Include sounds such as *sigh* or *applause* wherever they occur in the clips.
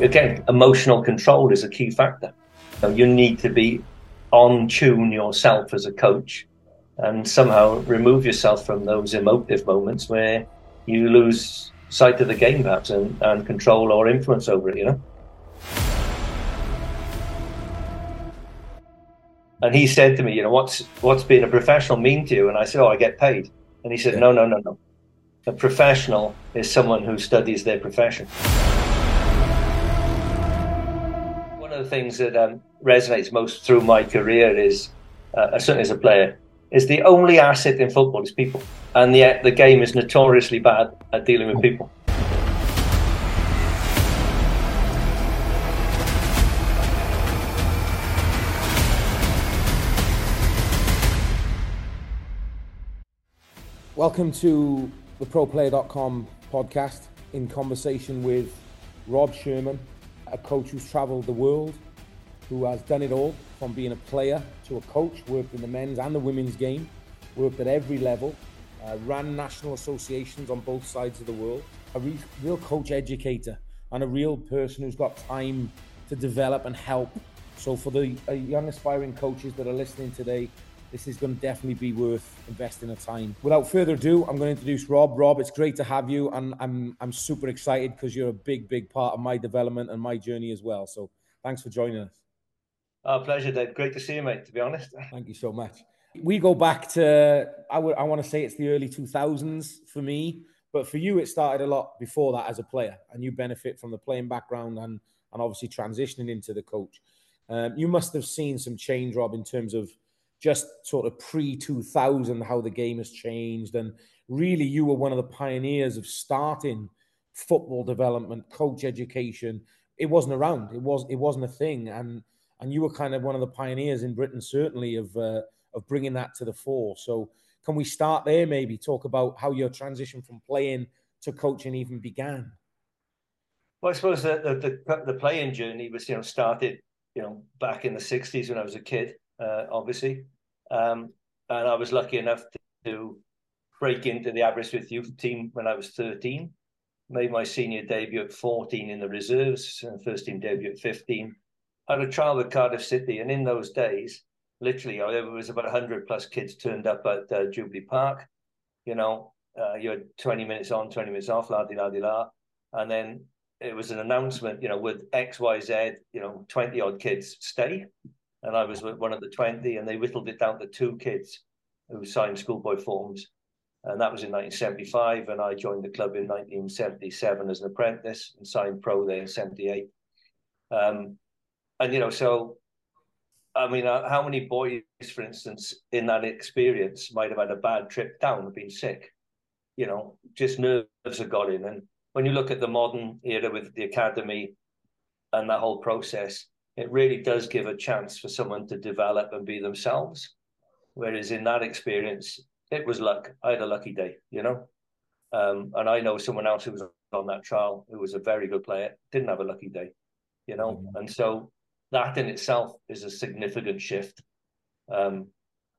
again, emotional control is a key factor. So you need to be on tune yourself as a coach and somehow remove yourself from those emotive moments where you lose sight of the game perhaps and, and control or influence over it, you know? And he said to me, you know, what's what's being a professional mean to you? And I said, oh, I get paid. And he said, yeah. no, no, no, no. A professional is someone who studies their profession. Things that um, resonates most through my career is, uh, certainly as a player, is the only asset in football is people, and yet the game is notoriously bad at dealing with people. Welcome to the ProPlayer.com podcast in conversation with Rob Sherman, a coach who's traveled the world, who has done it all from being a player to a coach, worked in the men's and the women's game, worked at every level, uh, ran national associations on both sides of the world, a re- real coach educator, and a real person who's got time to develop and help. So, for the uh, young aspiring coaches that are listening today, this is going to definitely be worth investing the time. Without further ado, I'm going to introduce Rob. Rob, it's great to have you, and I'm I'm super excited because you're a big, big part of my development and my journey as well. So thanks for joining us. Our pleasure, Dave. Great to see you, mate. To be honest. *laughs* Thank you so much. We go back to I would I want to say it's the early 2000s for me, but for you it started a lot before that as a player, and you benefit from the playing background and and obviously transitioning into the coach. Um, you must have seen some change, Rob, in terms of just sort of pre 2000 how the game has changed. And really you were one of the pioneers of starting football development coach education. It wasn't around. It was it wasn't a thing. And and you were kind of one of the pioneers in britain certainly of uh, of bringing that to the fore. So can we start there maybe? Talk about how your transition from playing to coaching even began. Well i suppose the the, the playing journey was you know started you know back in the 60s when i was a kid uh, obviously. Um, and I was lucky enough to, to, break into the Aberystwyth youth team when I was 13. Made my senior debut at 14 in the reserves, and first team debut at 15. I had a trial with Cardiff City, and in those days, literally, there was about 100 plus kids turned up at uh, Jubilee Park. You know, uh, you had 20 minutes on, 20 minutes off, la di la di la. And then it was an announcement, you know, with X, Y, Z, you know, 20 odd kids stay and I was one of the 20, and they whittled it down to two kids who signed schoolboy forms. And that was in 1975, and I joined the club in 1977 as an apprentice and signed pro there in 78. Um, and, you know, so, I mean, uh, how many boys, for instance, in that experience might have had a bad trip down and been sick? You know, just nerves have got in. And when you look at the modern era with the academy and that whole process, it really does give a chance for someone to develop and be themselves. Whereas in that experience, it was luck. I had a lucky day, you know. Um, and I know someone else who was on that trial who was a very good player, didn't have a lucky day, you know. Mm-hmm. And so that in itself is a significant shift um,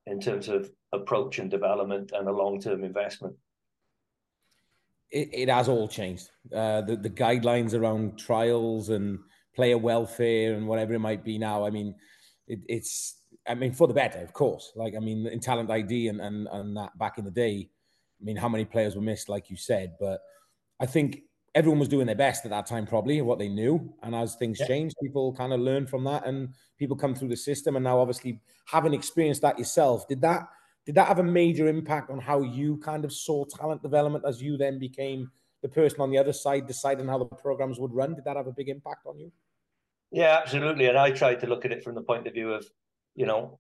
in terms of approach and development and a long term investment. It, it, has all changed. Uh, the, the guidelines around trials and player welfare and whatever it might be now. I mean, it, it's I mean for the better, of course. Like I mean, in talent ID and and and that back in the day, I mean, how many players were missed, like you said, but I think everyone was doing their best at that time, probably what they knew. And as things yeah. change, people kind of learn from that, and people come through the system. And now, obviously, having experienced that yourself, did that did that have a major impact on how you kind of saw talent development as you then became the person on the other side deciding how the programs would run? Did that have a big impact on you? Yeah, absolutely. And I tried to look at it from the point of view of, you know,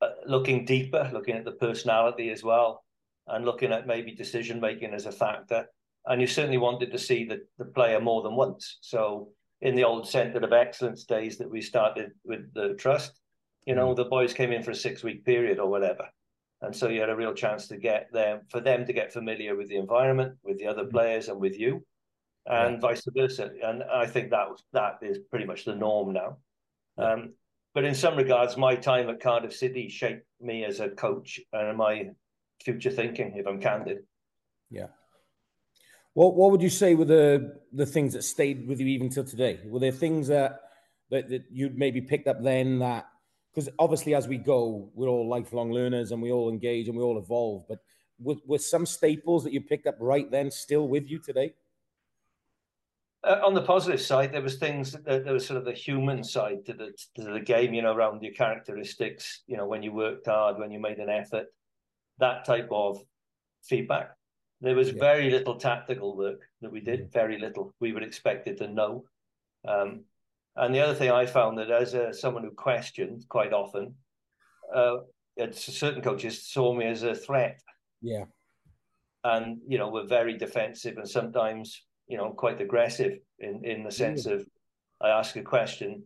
uh, looking deeper, looking at the personality as well, and looking at maybe decision making as a factor. And you certainly wanted to see the, the player more than once. So in the old Centre of Excellence days that we started with the trust, you know, mm. the boys came in for a six week period or whatever. And so you had a real chance to get them for them to get familiar with the environment, with the other mm. players, and with you, and yeah. vice versa. And I think that that is pretty much the norm now. Yeah. Um, but in some regards, my time at Cardiff City shaped me as a coach and my future thinking, if I'm candid. Yeah. What What would you say were the the things that stayed with you even till today? Were there things that that, that you'd maybe picked up then that because obviously as we go, we're all lifelong learners and we all engage and we all evolve. But were, were some staples that you picked up right then still with you today? Uh, on the positive side, there was things that there was sort of the human side to the to the game, you know, around your characteristics, you know, when you worked hard, when you made an effort, that type of feedback. There was yeah. very little tactical work that we did, very little. We were expected to know. Um, and the other thing I found that as a, someone who questioned quite often, uh, certain coaches saw me as a threat. Yeah. And, you know, were very defensive and sometimes, you know, quite aggressive in, in the sense of I ask a question,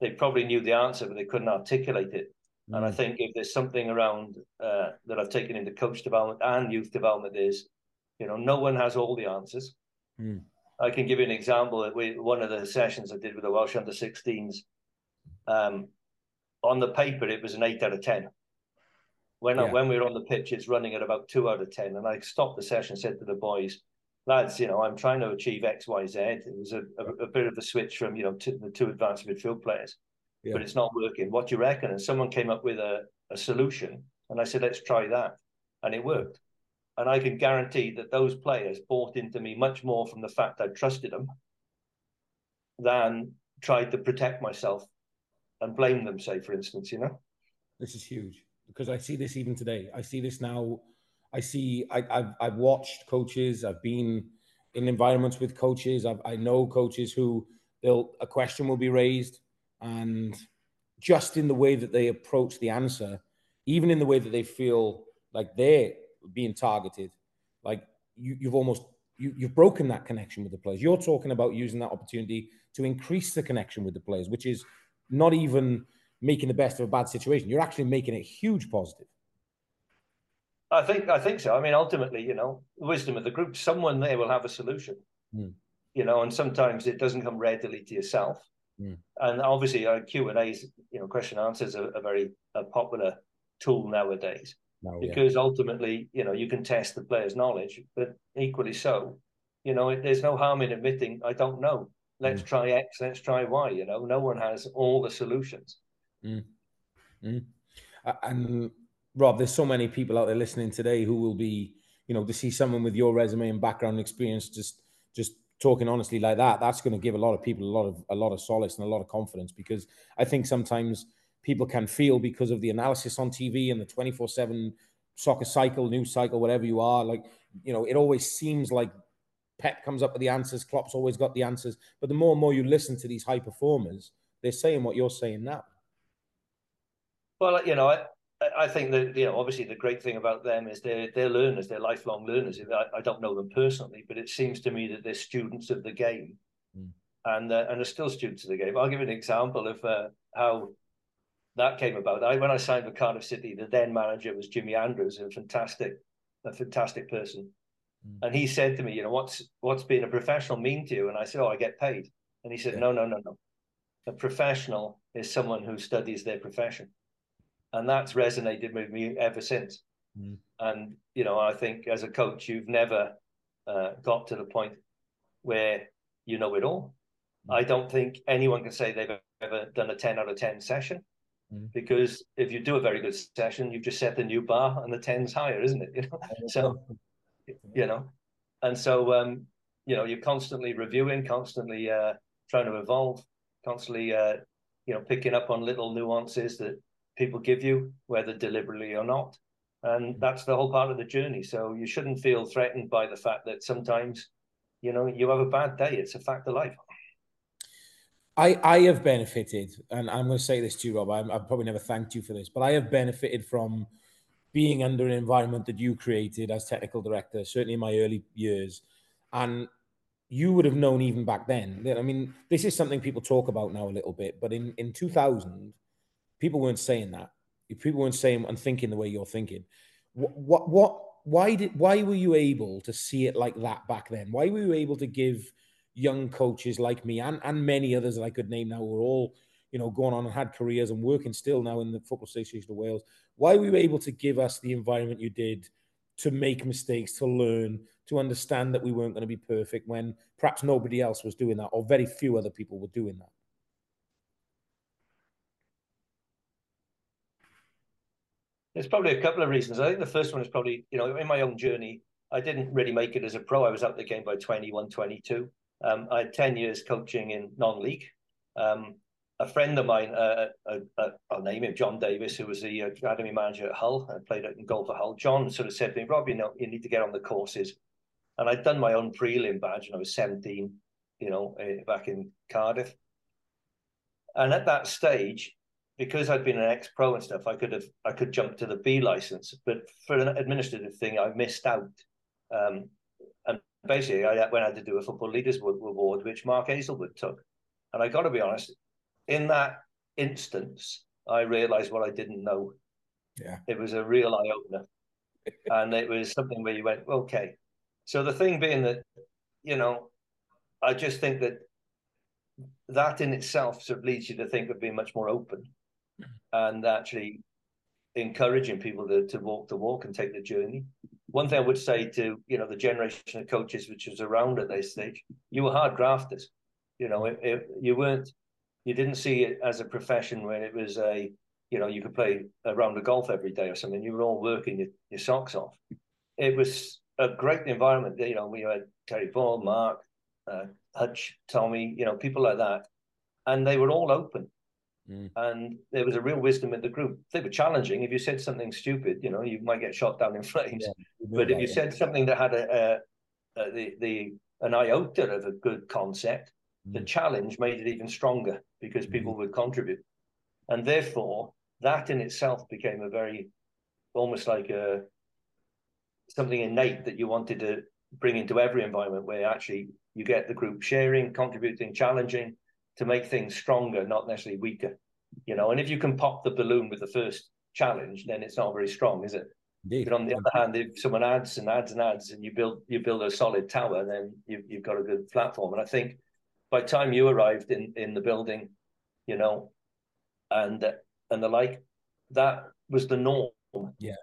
they probably knew the answer, but they couldn't articulate it. Mm. And I mm. think if there's something around uh, that I've taken into coach development and youth development is, you know, no one has all the answers. Mm. I can give you an example. That we one of the sessions I did with the Welsh under 16s. Um, on the paper, it was an eight out of ten. When yeah. I, when we were on the pitch, it's running at about two out of ten. And I stopped the session, said to the boys, "Lads, you know, I'm trying to achieve X, Y, Z." It was a, a, a bit of a switch from you know to the two advanced midfield players, yeah. but it's not working. What do you reckon? And someone came up with a, a solution, and I said, "Let's try that," and it worked. And I can guarantee that those players bought into me much more from the fact I trusted them than tried to protect myself and blame them, say, for instance, you know? This is huge because I see this even today. I see this now. I see, I, have I've watched coaches, I've been in environments with coaches. I've, I know coaches who they'll, a question will be raised and just in the way that they approach the answer, even in the way that they feel like they're being targeted, like you, you've almost you, you've broken that connection with the players. You're talking about using that opportunity to increase the connection with the players, which is not even making the best of a bad situation. You're actually making it huge positive. I think I think so. I mean, ultimately, you know, the wisdom of the group. Someone there will have a solution. Mm. You know, and sometimes it doesn't come readily to yourself. Mm. And obviously, uh, Q and A's, you know, question answers are a very a popular tool nowadays no, because yeah. ultimately, you know, you can test the player's knowledge, but equally so, you know, there's no harm in admitting I don't know. Let's mm. try X, let's try Y. You know, no one has all the solutions. Mm. Mm. And Rob, there's so many people out there listening today who will be, you know, to see someone with your resume and background experience just just talking honestly like that. That's going to give a lot of people a lot of a lot of solace and a lot of confidence because I think sometimes people can feel because of the analysis on TV and the 24 7 soccer cycle, news cycle, whatever you are. Like, you know, it always seems like Pep comes up with the answers, Klopp's always got the answers. But the more and more you listen to these high performers, they're saying what you're saying now. Well, you know, I, I think that you know, obviously, the great thing about them is they're they're learners, they're lifelong learners. I, I don't know them personally, but it seems to me that they're students of the game, mm. and uh, and are still students of the game. I'll give an example of uh, how that came about. I, when I signed for Cardiff City, the then manager was Jimmy Andrews, a fantastic, a fantastic person. Mm. And he said to me, you know, what's what's being a professional mean to you? And I said, oh, I get paid. And he said, yeah. no, no, no, no. A professional is someone who studies their profession, and that's resonated with me ever since. Mm. And you know, I think as a coach, you've never uh, got to the point where you know it all. Mm. I don't think anyone can say they've ever done a ten out of ten session. Mm. Because if you do a very good session, you've just set the new bar and the ten's higher, isn't it? *laughs* You know? *laughs* so, you know, and so um, you know, you're constantly reviewing, constantly uh, trying to evolve, constantly uh, you know, picking up on little nuances that people give you, whether deliberately or not. And mm. that's the whole part of the journey. So you shouldn't feel threatened by the fact that sometimes, you know, you have a bad day. It's a fact of life. I, I have benefited, and I'm going to say this to you, Rob. i have probably never thanked you for this, but I have benefited from being under an environment that you created as technical director, certainly in my early years. And you would have known even back then. I mean, this is something people talk about now a little bit, but in, in 2000, people weren't saying that. People weren't saying and thinking the way you're thinking. What, what, what, why did, why were you able to see it like that back then? Why were you able to give young coaches like me and, and many others that I could name now were all, you know, going on and had careers and working still now in the Football Association of Wales. Why were you able to give us the environment you did to make mistakes, to learn, to understand that we weren't going to be perfect when perhaps nobody else was doing that or very few other people were doing that? There's probably a couple of reasons. I think the first one is probably, you know, in my own journey, I didn't really make it as a pro. I was out the game by 21, 22. Um, I had 10 years coaching in non-league. Um, a friend of mine, uh, uh, uh, I'll name him, John Davis, who was the academy manager at Hull and played in golf at Hull. John sort of said to me, Rob, you know, you need to get on the courses. And I'd done my own prelim badge when I was 17, you know, uh, back in Cardiff. And at that stage, because I'd been an ex-pro and stuff, I could have I could jump to the B license, but for an administrative thing, I missed out. Um, basically, I went out to do a football leaders award, which Mark Hazelwood took. And I got to be honest, in that instance, I realized what I didn't know. Yeah. It was a real eye opener. *laughs* and it was something where you went, okay. So the thing being that, you know, I just think that that in itself sort of leads you to think of being much more open mm-hmm. and actually encouraging people to, to walk the walk and take the journey. One thing I would say to, you know, the generation of coaches which was around at this stage, you were hard grafters. You know, it, it, you weren't you didn't see it as a profession when it was a you know you could play a round of golf every day or something. You were all working your, your socks off. It was a great environment. You know we had terry paul mark uh, hutch tommy you know people like that. And they were all open. Mm. and there was a real wisdom in the group. They were challenging. If you said something stupid you know you might get shot down in *laughs* flames. Yeah, but if you said something that had a, a, a the the an iota of a good concept the challenge made it even stronger because mm-hmm. people would contribute. And therefore, that in itself became a very, almost like a something innate that you wanted to bring into every environment where actually you get the group sharing, contributing, challenging to make things stronger, not necessarily weaker. You know, and if you can pop the balloon with the first challenge, then it's not very strong, is it? Indeed. But on the other hand, if someone adds and adds and adds, and you build you build a solid tower, then you, you've got a good platform. And I think by the time you arrived in in the building, you know, and and the like, that was the norm. Yeah.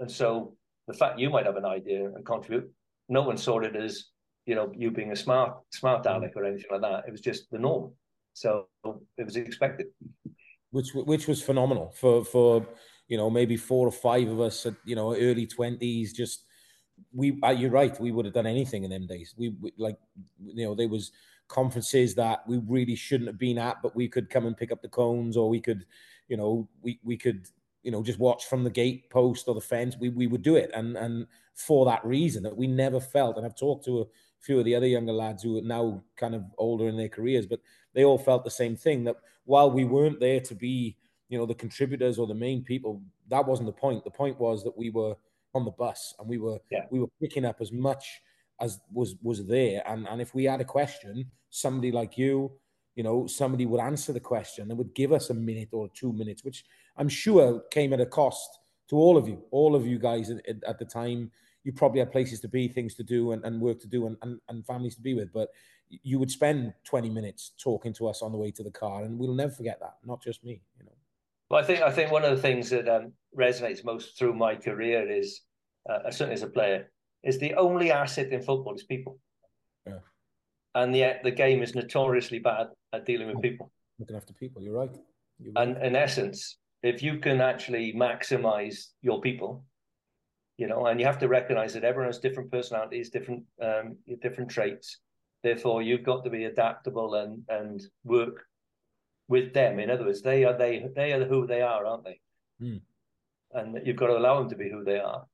And so the fact you might have an idea and contribute, no one saw it as you know you being a smart smart mm. aleck or anything like that. It was just the norm. So it was expected. Which which was phenomenal for for you know maybe four or five of us at you know early twenties just we uh, you're right we would have done anything in them days we, we like you know there was conferences that we really shouldn't have been at, but we could come and pick up the cones, or we could, you know, we we could, you know, just watch from the gate post or the fence. We we would do it, and and for that reason that we never felt. And I've talked to a few of the other younger lads who are now kind of older in their careers, but they all felt the same thing. That while we weren't there to be, you know, the contributors or the main people, that wasn't the point. The point was that we were on the bus and we were yeah. we were picking up as much as was was there. And and if we had a question, somebody like you, you know, somebody would answer the question and would give us a minute or two minutes, which I'm sure came at a cost to all of you, all of you guys at, at the time. You probably had places to be, things to do, and, and work to do, and, and, and families to be with. But you would spend 20 minutes talking to us on the way to the car, and we'll never forget that. Not just me. Well, I think I think one of the things that um, resonates most through my career is, uh, certainly as a player, is the only asset in football is people. Yeah. And yet the game is notoriously bad at dealing with people. Looking after people, you're right. You're right. And in essence, if you can actually maximize your people, you know, and you have to recognize that everyone has different personalities, different um, different traits. Therefore, you've got to be adaptable and and work with them. In other words, they are they they are who they are, aren't they? Mm. And you've got to allow them to be who they are.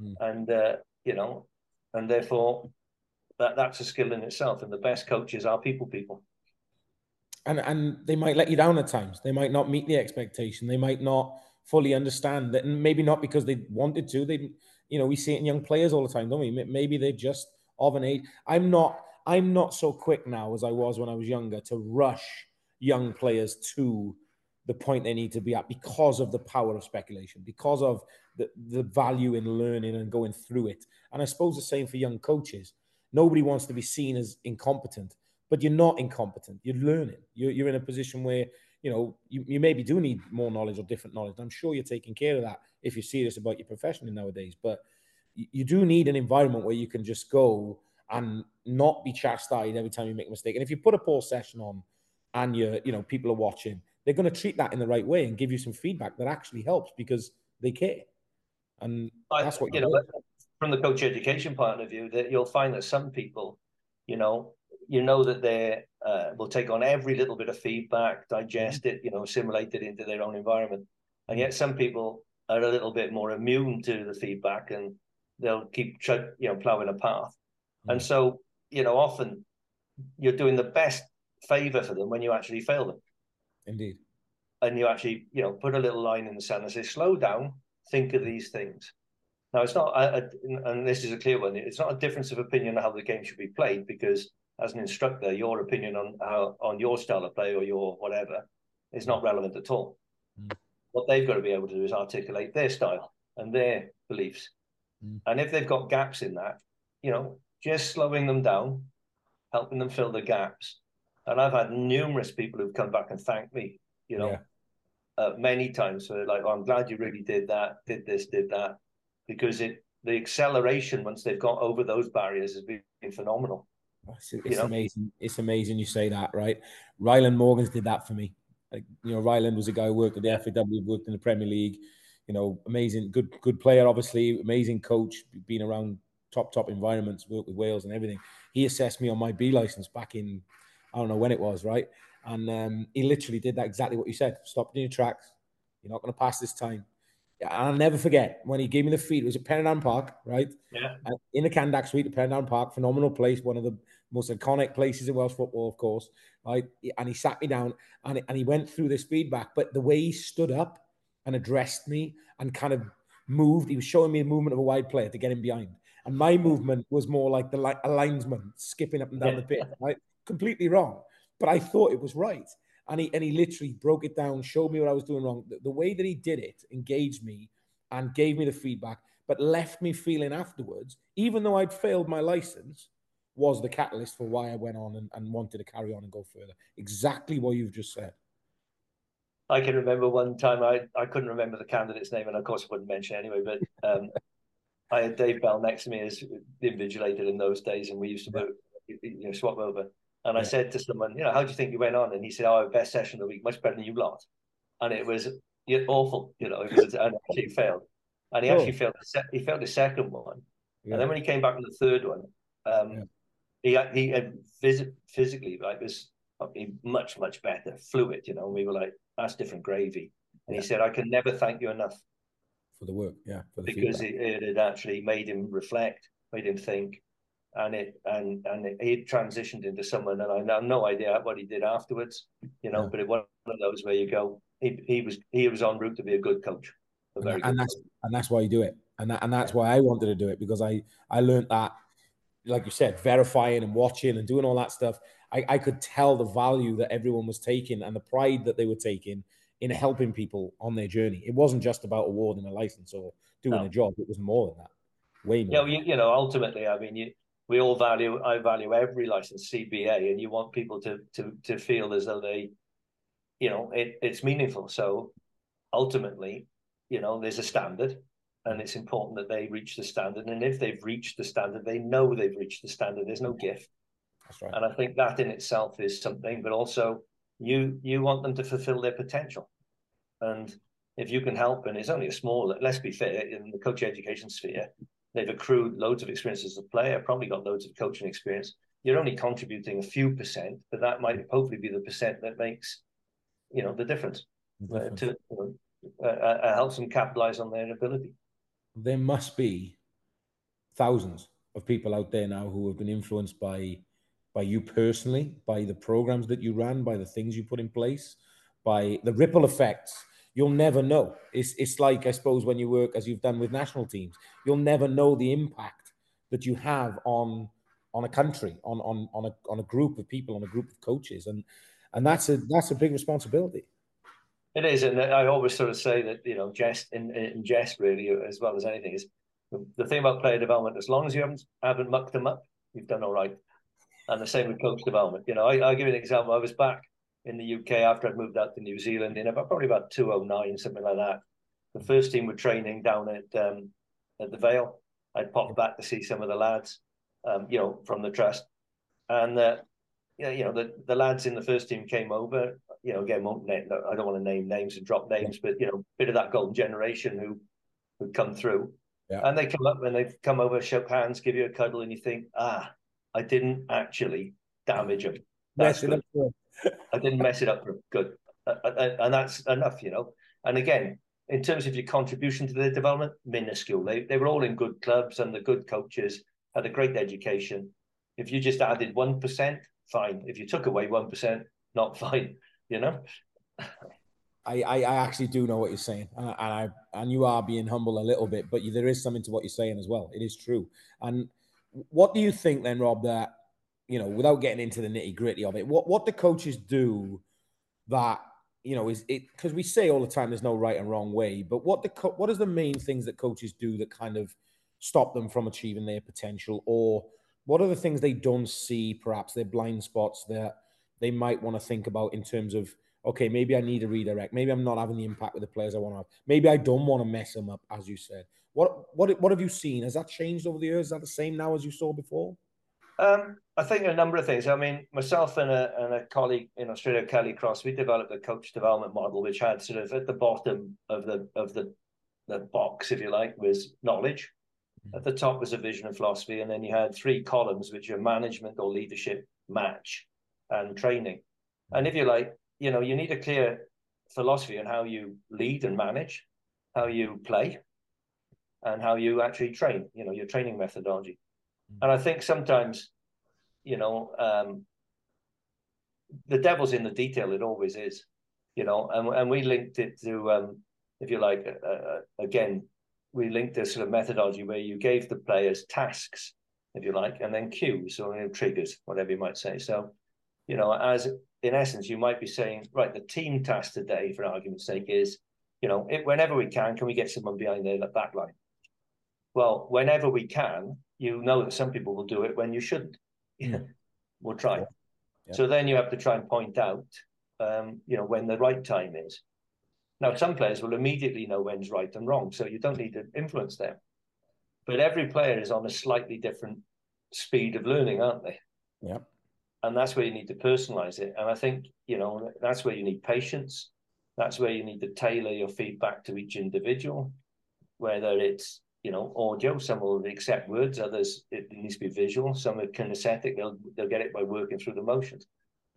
Mm. And uh, you know, and therefore that that's a skill in itself. And the best coaches are people people. And and they might let you down at times. They might not meet the expectation. They might not fully understand that, and maybe not because they wanted to. They, you know, we see it in young players all the time, don't we? Maybe they're just of an age. I'm not. I'm not so quick now as I was when I was younger to rush young players to the point they need to be at because of the power of speculation, because of the, the value in learning and going through it. And I suppose the same for young coaches. Nobody wants to be seen as incompetent, but you're not incompetent. You're learning. You're, you're in a position where, you know, you, you maybe do need more knowledge or different knowledge. I'm sure you're taking care of that if you're serious about your profession nowadays. But you do need an environment where you can just go and not be chastised every time you make a mistake. And if you put a poor session on and you you know people are watching, they're going to treat that in the right way and give you some feedback that actually helps because they care. And that's what you know. From the coach education point of view, that you'll find that some people, you know, you know that they uh, will take on every little bit of feedback, digest it, you know, assimilate it into their own environment, and yet some people are a little bit more immune to the feedback and they'll keep you know plowing a path. Mm. And so you know often you're doing the best favor for them when you actually fail them. Indeed. And you actually you know put a little line in the sand and say, slow down, think of these things. Now it's not, a, a, and this is a clear one. It's not a difference of opinion on how the game should be played because as an instructor, your opinion on how on your style of play or your whatever is not relevant at all. Mm. What they've got to be able to do is articulate their style and their beliefs Mm. And if they've got gaps in that, you know, just slowing them down, helping them fill the gaps. And I've had numerous people who've come back and thanked me, you know, yeah. uh, many times. So they're like, oh, I'm glad you really did that, did this, did that, because it the acceleration once they've got over those barriers has been phenomenal. It's, it's amazing. It's amazing you say that, right? Ryland Morgans did that for me. Like, you know, Ryland was a guy who worked at the FAW, worked in the Premier League you know, amazing, good, good player, obviously, amazing coach, been around top, top environments, worked with Wales and everything. He assessed me on my B license back in, I don't know when it was, right? And um, he literally did that exactly what you said. Stop in your tracks. You're not going to pass this time. And I'll never forget when he gave me the feed. It was at Penryn Park, right? Yeah. In the Candac Suite at Penryn Park, phenomenal place, one of the most iconic places in Welsh football, of course, right? And he sat me down and, and he went through this feedback. But the way he stood up and addressed me and kind of moved. He was showing me the movement of a wide player to get him behind. And my movement was more like the li- a linesman skipping up and down the pitch, right? Completely wrong. But I thought it was right. And he, and he literally broke it down, showed me what I was doing wrong. The, the way that he did it engaged me and gave me the feedback, but left me feeling afterwards, even though I'd failed my license, was the catalyst for why I went on and, and wanted to carry on and go further. Exactly what you've just said. I can remember one time I, I couldn't remember the candidate's name, and of course I wouldn't mention anyway. But um, I had Dave Bell next to me as the invigilator in those days, and we used to you know swap over. And yeah. I said to someone, you know, how do you think you went on? And he said, oh, best session of the week, much better than you lot. And it was awful, you know, it was, and actually failed. And he actually failed. He failed the second one, yeah. and then when he came back on the third one, um, he he had phys- physically like was much much better, fluid, you know. And we were like, that's different gravy. And yeah. he said, I can never thank you enough for the work. Yeah, the because it, it, had actually made him reflect, made him think, and it and and he transitioned into someone. And I have no idea what he did afterwards, you know. Yeah. But it was one of those where you go, he he was he was on route to be a good coach, a and, and that's coach. and that's why you do it, and that, and that's why I wanted to do it because I I learned that, like you said, verifying and watching and doing all that stuff I, I could tell the value that everyone was taking and the pride that they were taking in helping people on their journey. It wasn't just about awarding a license or doing no. a job. It was more than that. Way more. Yeah, you, you know, ultimately, I mean, you, we all value. I value every license CBA, and you want people to to to feel as though they, you know, it, it's meaningful. So ultimately, you know, there's a standard, and it's important that they reach the standard. And if they've reached the standard, they know they've reached the standard. There's no gift. That's right. And I think that in itself is something, but also you you want them to fulfill their potential. And if you can help, and it's only a small, let's be fair, in the coach education sphere, they've accrued loads of experience as a player, probably got loads of coaching experience. You're only contributing a few percent, but that might hopefully be the percent that makes, you know, the difference, uh, to you know, uh, uh, helps them capitalize on their ability. There must be thousands of people out there now who have been influenced by by you personally, by the programs that you ran, by the things you put in place, by the ripple effects. You'll never know. It's it's like I suppose when you work as you've done with national teams, you'll never know the impact that you have on on a country, on on on a on a group of people, on a group of coaches, and and that's a that's a big responsibility. It is, and I always sort of say that you know, jest in, in jest really as well as anything is the thing about player development. As long as you haven't haven't mucked them up, you've done all right and the same with coach development. You know, I, will give you an example. I was back in the UK after I'd moved out to New Zealand in about probably about 209, something like that. The first team were training down at um, at the Vale, I'd pop back to see some of the lads, um, you know, from the trust, and uh, yeah, you know, the the lads in the first team came over. You know, again, won't name, I don't want to name names and drop names, but you know, bit of that golden generation who who come through, yeah. and they come up and they come over, shake hands, give you a cuddle, and you think, ah, I didn't actually damage them. That's good. I didn't mess it up. For good, and that's enough, you know. And again, in terms of your contribution to their development, minuscule. They they were all in good clubs and the good coaches had a great education. If you just added one percent, fine. If you took away one percent, not *laughs* fine. You know. I, I, I actually do know what you're saying, and I, and I and you are being humble a little bit, but there is something to what you're saying as well. It is true. And what do you think then, Rob? That you know, without getting into the nitty gritty of it, what what the coaches do that you know is it because we say all the time there's no right and wrong way, but what the co- what is the main things that coaches do that kind of stop them from achieving their potential, or what are the things they don't see, perhaps their blind spots that they might want to think about in terms of okay, maybe I need a redirect. Maybe I'm not having the impact with the players I want to have. Maybe I don't want to mess them up, as you said. What what what have you seen? Has that changed over the years? Is that the same now as you saw before? Um, I think a number of things. I mean, myself and a, and a colleague in Australia, Kelly Cross, we developed a coach development model, which had sort of at the bottom of the of the the box, if you like, was knowledge. Mm-hmm. At the top was a vision and philosophy, and then you had three columns, which are management or leadership, match, and training. And if you like, you know, you need a clear philosophy on how you lead and manage, how you play, and how you actually train. You know, your training methodology. And I think sometimes, you know, um, the devil's in the detail. It always is, you know. And and we linked it to, um, if you like, uh, uh, again, we linked this sort of methodology where you gave the players tasks, if you like, and then cues or you know, triggers, whatever you might say. So, you know, as in essence, you might be saying, right, the team task today, for argument's sake, is, you know, it, whenever we can, can we get someone behind the back line? Well, whenever we can, you know that some people will do it when you shouldn't. Mm. *laughs* we'll try. Yeah. Yeah. So then you have to try and point out, um, you know, when the right time is. Now, some players will immediately know when's right and wrong, so you don't need to influence them. But every player is on a slightly different speed of learning, aren't they? Yeah and that's where you need to personalize it. And I think you know that's where you need patience. That's where you need to tailor your feedback to each individual, whether it's you know audio. Some will accept words, others it needs to be visual. Some are kinesthetic; they'll they'll get it by working through the motions.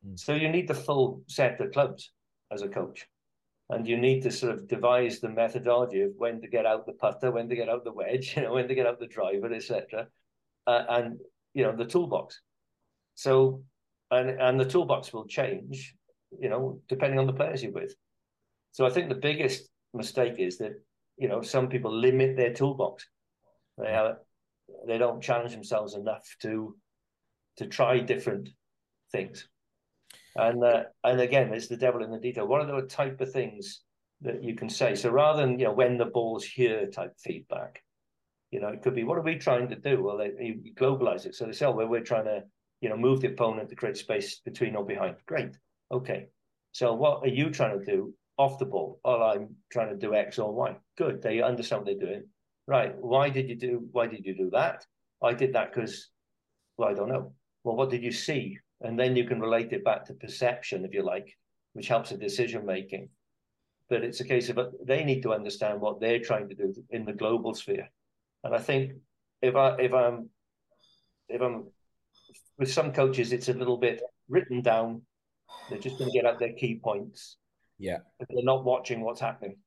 Mm. So you need the full set of clubs as a coach, and you need to sort of devise the methodology of when to get out the putter, when to get out the wedge, *laughs* you know, when to get out the driver, etc. Uh, and you know the toolbox. So and and the toolbox will change, you know, depending on the players you're with. So I think the biggest mistake is that you know some people limit their toolbox. They have, they don't challenge themselves enough to to try different things. And uh, and again, it's the devil in the detail. What are the type of things that you can say? So rather than you know when the ball's here type feedback, you know, it could be what are we trying to do? Well, they, you globalize it. So they say, oh, well, we're trying to you know, move the opponent to create space between or behind. Great. Okay. So what are you trying to do off the ball? Oh, I'm trying to do X or Y. Good. They understand what they're doing. Right. Why did you do why did you do that? I did that because well, I don't know. Well, what did you see? And then you can relate it back to perception, if you like, which helps in decision making. But it's a case of uh, they need to understand what they're trying to do in the global sphere. And I think if I if I'm if I'm with some coaches, it's a little bit written down. They're just going to get out their key points. Yeah. But they're not watching what's happening.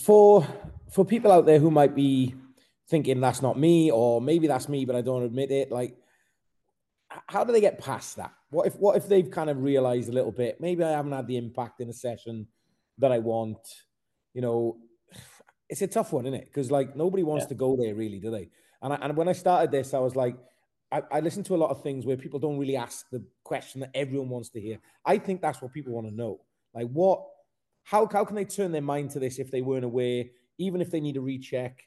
For for people out there who might be thinking that's not me, or maybe that's me, but I don't admit it, like how do they get past that? What if what if they've kind of realized a little bit, maybe I haven't had the impact in a session that I want, you know, it's a tough one, isn't it? Because like nobody wants yeah. to go there, really, do they? And I, and when I started this, I was like, I, I listen to a lot of things where people don't really ask the question that everyone wants to hear. I think that's what people want to know. Like, what? How how can they turn their mind to this if they weren't aware? Even if they need a recheck,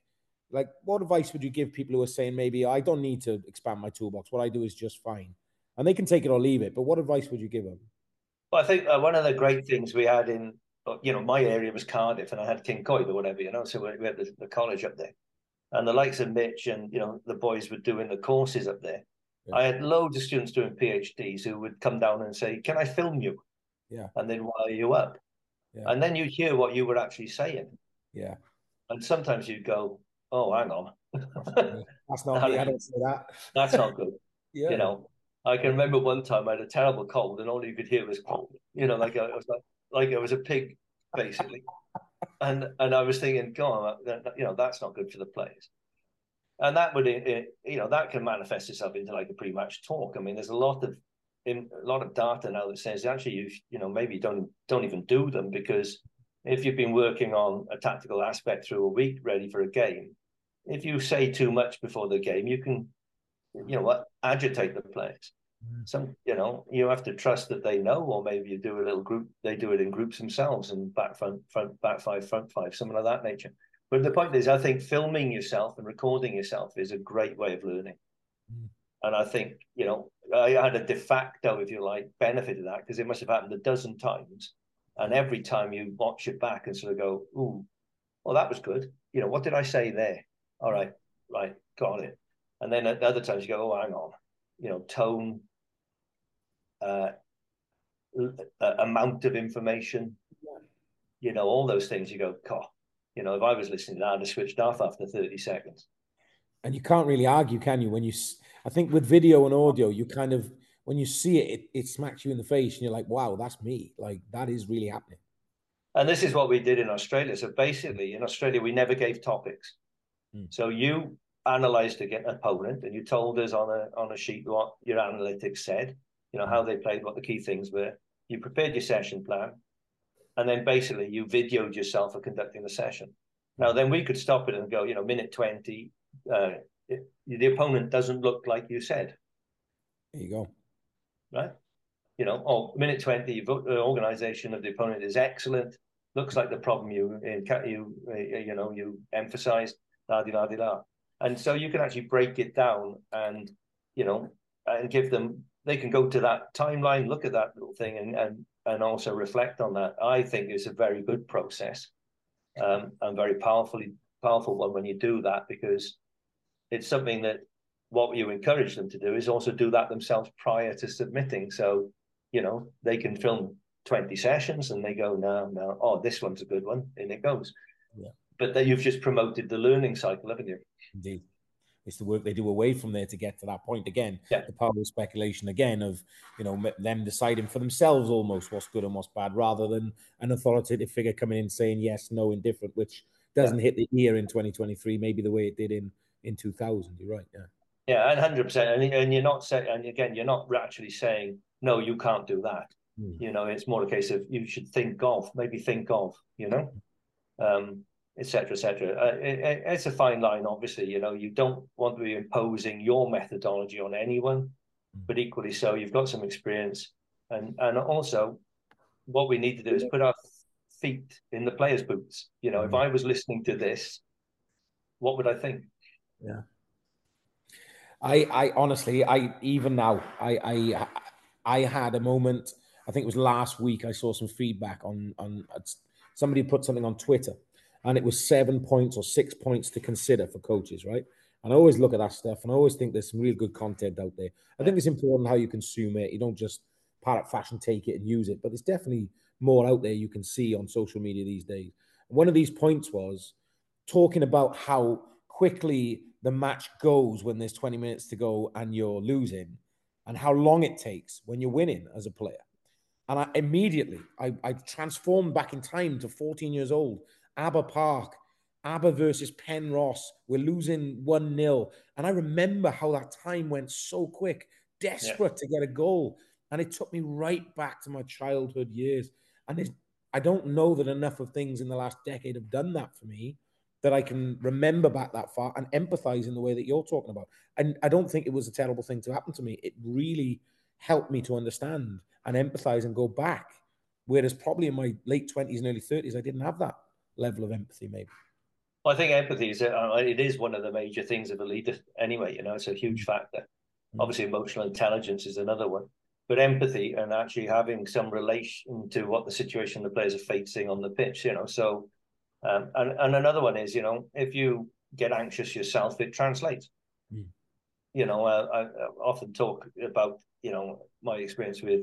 like what advice would you give people who are saying maybe I don't need to expand my toolbox? What I do is just fine, and they can take it or leave it. But what advice would you give them? Well, I think uh, one of the great things we had in you know, my area was Cardiff, and I had Cyncoed or whatever, you know. So we had the, the college up there, and the likes of Mitch and you know the boys were doing the courses up there. Yeah. I had loads of students doing PhDs who would come down and say, "Can I film you?" Yeah. And then wire you up, yeah. and then you'd hear what you were actually saying. Yeah. And sometimes you'd go, "Oh, hang on." That's not *laughs* me. I don't say that. That's not good. *laughs* yeah. You know, I can remember one time I had a terrible cold, and all you could hear was, you know, like I was like, like it was a pig, basically. and and I was thinking, God, you know, that's not good for the players. And that would, you know, that can manifest itself into like a pre-match talk. I mean, there's a lot of in, a lot of data now that says actually you you know maybe don't don't even do them because if you've been working on a tactical aspect through a week ready for a game, if you say too much before the game, you can you know what agitate the players. Mm. Some you know you have to trust that they know, or maybe you do a little group. They do it in groups themselves and back front front back five front five something of that nature. But the point is, I think filming yourself and recording yourself is a great way of learning. Mm. And I think you know I had a de facto, if you like, benefit of that because it must have happened a dozen times. And every time you watch it back and sort of go, "Ooh, well, that was good." You know, what did I say there? All right, right, got it. And then at other times you go, "Oh, hang on," you know, tone, uh, amount of information, yeah. you know, all those things. You go, God, you know, if I was listening to that, I'd have switched off after 30 seconds. And you can't really argue, can you? When you, I think with video and audio, you kind of, when you see it, it, it smacks you in the face and you're like, wow, that's me. Like, that is really happening. And this is what we did in Australia. So basically, in Australia, we never gave topics. Mm. So you analyzed an opponent and you told us on a on a sheet what your analytics said you know, how they played, what the key things were. You prepared your session plan, and then basically you videoed yourself for conducting the session. Now, then we could stop it and go, you know, minute 20, uh, it, the opponent doesn't look like you said. There you go. Right? You know, oh, minute 20, the organization of the opponent is excellent. Looks like the problem you, you, uh, you know, you emphasized, la di la di la. And so you can actually break it down and, you know, and give them they can go to that timeline, look at that little thing, and and and also reflect on that. I think is a very good process, um, and very powerfully powerful one when you do that because it's something that what you encourage them to do is also do that themselves prior to submitting. So you know they can film 20 sessions and they go no no oh this one's a good one and it goes yeah. but then you've just promoted the learning cycle haven't you indeed it's the work they do away from there to get to that point again. Yeah. The power of speculation again of you know them deciding for themselves almost what's good and what's bad, rather than an authoritative figure coming in saying yes, no, indifferent, which doesn't yeah. hit the ear in 2023, maybe the way it did in in 2000. You're right. Yeah. Yeah, and hundred percent. And and you're not saying, and again, you're not actually saying no, you can't do that. Mm. You know, it's more a case of you should think of, maybe think of. You know. Um, etc., etc. Uh, it, it's a fine line, obviously. You know, you don't want to be imposing your methodology on anyone, mm. but equally so, you've got some experience, and and also, what we need to do is put our feet in the players' boots. You know, mm-hmm. if I was listening to this, what would I think? Yeah. I, I honestly, I even now, I, I, I had a moment. I think it was last week. I saw some feedback on on somebody put something on Twitter, and it was seven points or six points to consider for coaches, right? And I always look at that stuff, and I always think there's some real good content out there. I think it's important how you consume it. You don't just parrot fashion take it and use it, but there's definitely more out there you can see on social media these days. One of these points was talking about how quickly the match goes when there's 20 minutes to go and you're losing, and how long it takes when you're winning as a player. And I immediately I, I transformed back in time to 14 years old Aber Park, Aber versus Penrose. We're losing 1 0. And I remember how that time went so quick, desperate yeah. to get a goal. And it took me right back to my childhood years. And I don't know that enough of things in the last decade have done that for me that I can remember back that far and empathize in the way that you're talking about. And I don't think it was a terrible thing to happen to me. It really helped me to understand and empathize and go back. Whereas probably in my late 20s and early 30s, I didn't have that level of empathy, maybe. Well, I think empathy is uh, it is one of the major things of a leader. Anyway, you know, it's a huge mm. factor. Mm. Obviously, emotional intelligence is another one. but empathy and actually having some relation to what the situation the players are facing on the pitch. You know, so um, and and another one is you know if you get anxious yourself, it translates. Mm. You know, I, I often talk about you know my experience with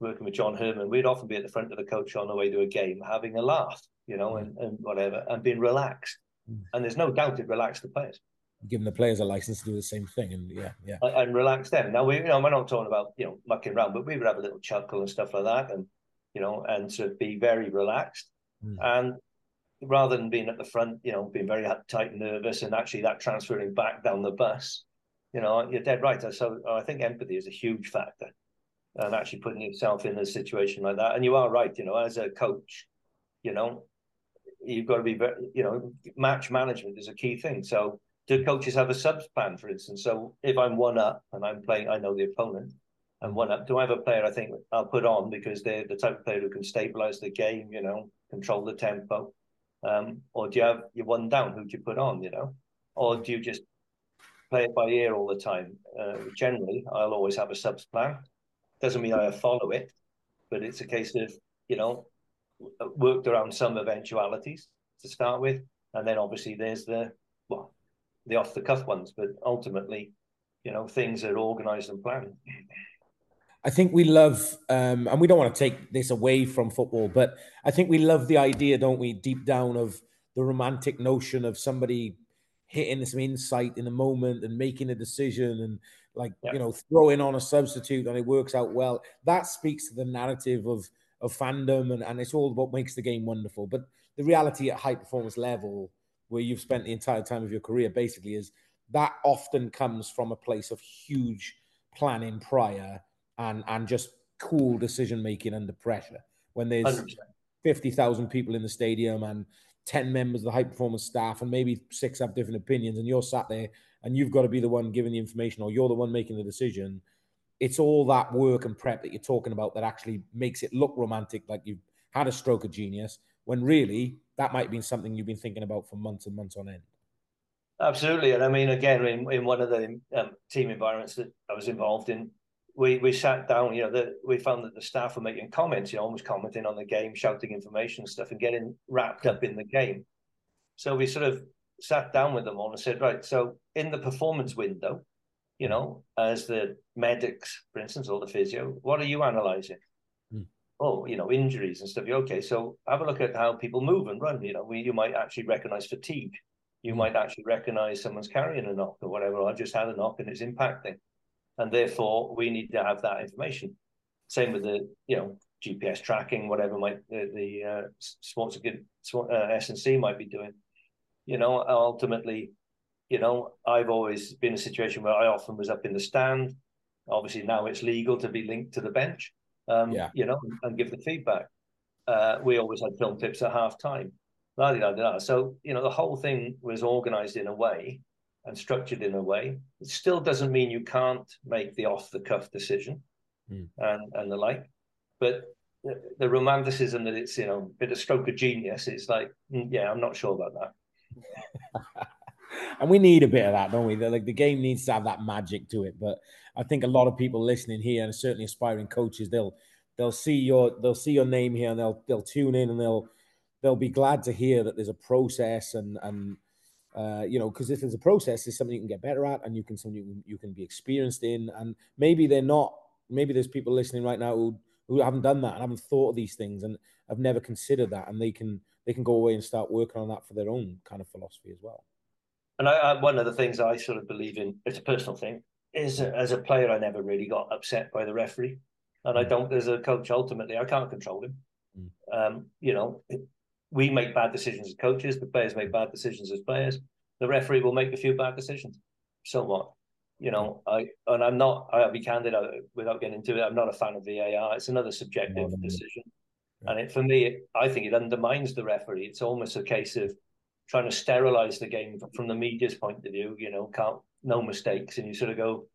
working with John Herman, We'd often be at the front of the coach on the way to a game, having a laugh, you know, and, and whatever, and being relaxed. Mm. And there's no doubt it relaxed the players. Giving the players a license to do the same thing and yeah yeah. And, relax them. Now we you know we're not talking about you know mucking around but we would have a little chuckle and stuff like that and you know and to be very relaxed. Mm. and rather than being at the front you know being very tight and nervous and actually that transferring back down the bus you know you're dead right. So i think empathy is a huge factor and actually putting yourself in a situation like that and you are right you know as a coach you know you've got to be very you know match management is a key thing so do coaches have a subs plan, for instance? So if I'm one up and I'm playing, I know the opponent, and one up, do I have a player I think I'll put on because they're the type of player who can stabilize the game, you know, control the tempo? Um, or do you have you one down? Who do you put on, you know? Or do you just play it by ear all the time? Uh, generally, I'll always have a subs plan. Doesn't mean I follow it, but it's a case of, you know, worked around some eventualities to start with. And then obviously there's the, well, the off the cuff ones, but ultimately, you know, things are organized and planned. I think we love, um, and we don't want to take this away from football, but I think we love the idea, don't we, deep down of the romantic notion of somebody hitting some insight in a moment and making a decision and like you know throwing on a substitute and it works out well. That speaks to the narrative of of fandom and, and it's all what makes the game wonderful. But the reality at high performance level where you've spent the entire time of your career basically is that often comes from a place of huge planning prior and and just cool decision making under pressure when there's 100%. 50,000 people in the stadium and 10 members of the high performance staff and maybe six have different opinions and you're sat there and you've got to be the one giving the information or you're the one making the decision it's all that work and prep that you're talking about that actually makes it look romantic like you've had a stroke of genius when really that might have been something you've been thinking about for months and months on end. Absolutely, and I mean, again, in, in one of the um, team environments that I was involved in, we we sat down. You know, the, we found that the staff were making comments, you know, almost commenting on the game, shouting information and stuff, and getting wrapped up in the game. So we sort of sat down with them all and said, right, so in the performance window, you know, as the medics, for instance, or the physio, what are you analysing? oh, you know, injuries and stuff. Okay, so have a look at how people move and run. You know, we, you might actually recognize fatigue. You hmm. might actually recognize someone's carrying a knock or whatever. I just had a knock and it's impacting, and therefore we need to have that information. Same with the you know GPS tracking, whatever might the, the uh, sports uh, S and C might be doing. You know, ultimately, you know, I've always been in a situation where I often was up in the stand. Obviously, now it's legal to be linked to the bench um, yeah. you know, and, give the feedback. Uh, we always had film tips at half time. So, you know, the whole thing was organized in a way and structured in a way. It still doesn't mean you can't make the off the cuff decision mm. and, and the like. But the, the, romanticism that it's, you know, a bit of stroke of genius is like, mm, yeah, I'm not sure about that. *laughs* and we need a bit of that, don't we? The, like the game needs to have that magic to it. But I think a lot of people listening here, and certainly aspiring coaches, they'll they'll see your they'll see your name here, and they'll they'll tune in, and they'll they'll be glad to hear that there's a process, and and uh, you know, because if there's a process, it's something you can get better at, and you can something you can, you can be experienced in, and maybe they're not. Maybe there's people listening right now who who haven't done that and haven't thought of these things and have never considered that, and they can they can go away and start working on that for their own kind of philosophy as well. And I, I, one of the things I sort of believe in, it's a personal thing, is as a player, I never really got upset by the referee, and I mm. don't as a coach. Ultimately, I can't control him. Mm. Um, you know, we make bad decisions as coaches. The players make bad decisions as players. The referee will make a few bad decisions. So what? You know, I and I'm not. I'll be candid uh, without getting into it. I'm not a fan of VAR. It's another subjective decision, and it for me, it, I think it undermines the referee. It's almost a case of trying to sterilize the game from the media's point of view. You know, can't no mistakes, and you sort of go,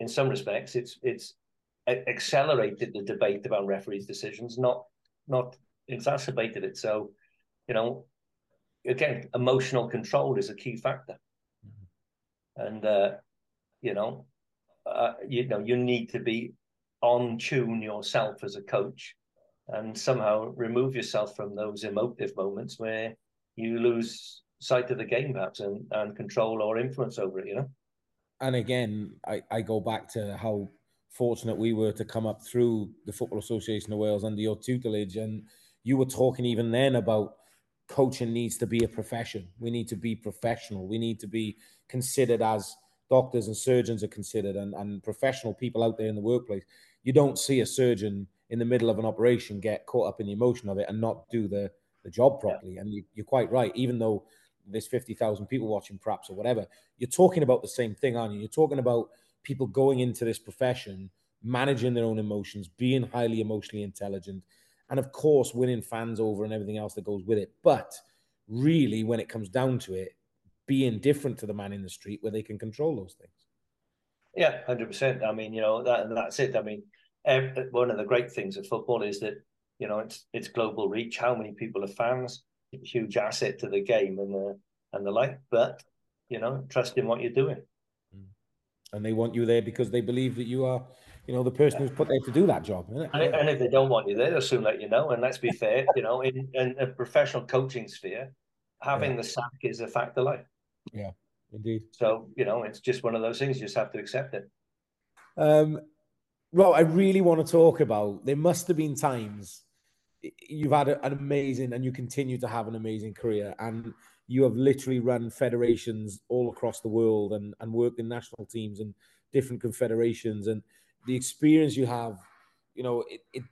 in some respects, it's it's accelerated the debate about referees' decisions, not not exacerbated it. So, you know, again, emotional control is a key factor, mm-hmm. and uh, you know, uh, you know, you need to be on tune yourself as a coach and somehow remove yourself from those emotive moments where you lose sight of the game perhaps and, and control or influence over it, you know? And again, I, I go back to how fortunate we were to come up through the Football Association of Wales under your tutelage. And you were talking even then about coaching needs to be a profession. We need to be professional. We need to be considered as doctors and surgeons are considered and, and professional people out there in the workplace. You don't see a surgeon in the middle of an operation get caught up in the emotion of it and not do the, the job properly. Yeah. And you, you're quite right. Even though there's 50,000 people watching perhaps or whatever, you're talking about the same thing, aren't you? You're talking about people going into this profession, managing their own emotions, being highly emotionally intelligent, and of course, winning fans over and everything else that goes with it. But really, when it comes down to it, being different to the man in the street where they can control those things. Yeah, hundred percent. I mean, you know that that's it. I mean, every, one of the great things of football is that you know it's it's global reach. How many people are fans? Huge asset to the game and the and the like. But you know, trust in what you're doing. Mm. And they want you there because they believe that you are, you know, the person who's put there to do that job. And, and, if they don't want you there, they'll soon let you know. And let's be fair, you know, in, in a professional coaching sphere, having yeah. the sack is a fact of life. Yeah, indeed. So you know, it's just one of those things. You just have to accept it. Um, Rob, I really want to talk about. There must have been times you've had an amazing, and you continue to have an amazing career, and you have literally run federations all across the world, and and worked in national teams and different confederations, and the experience you have. You know, it, it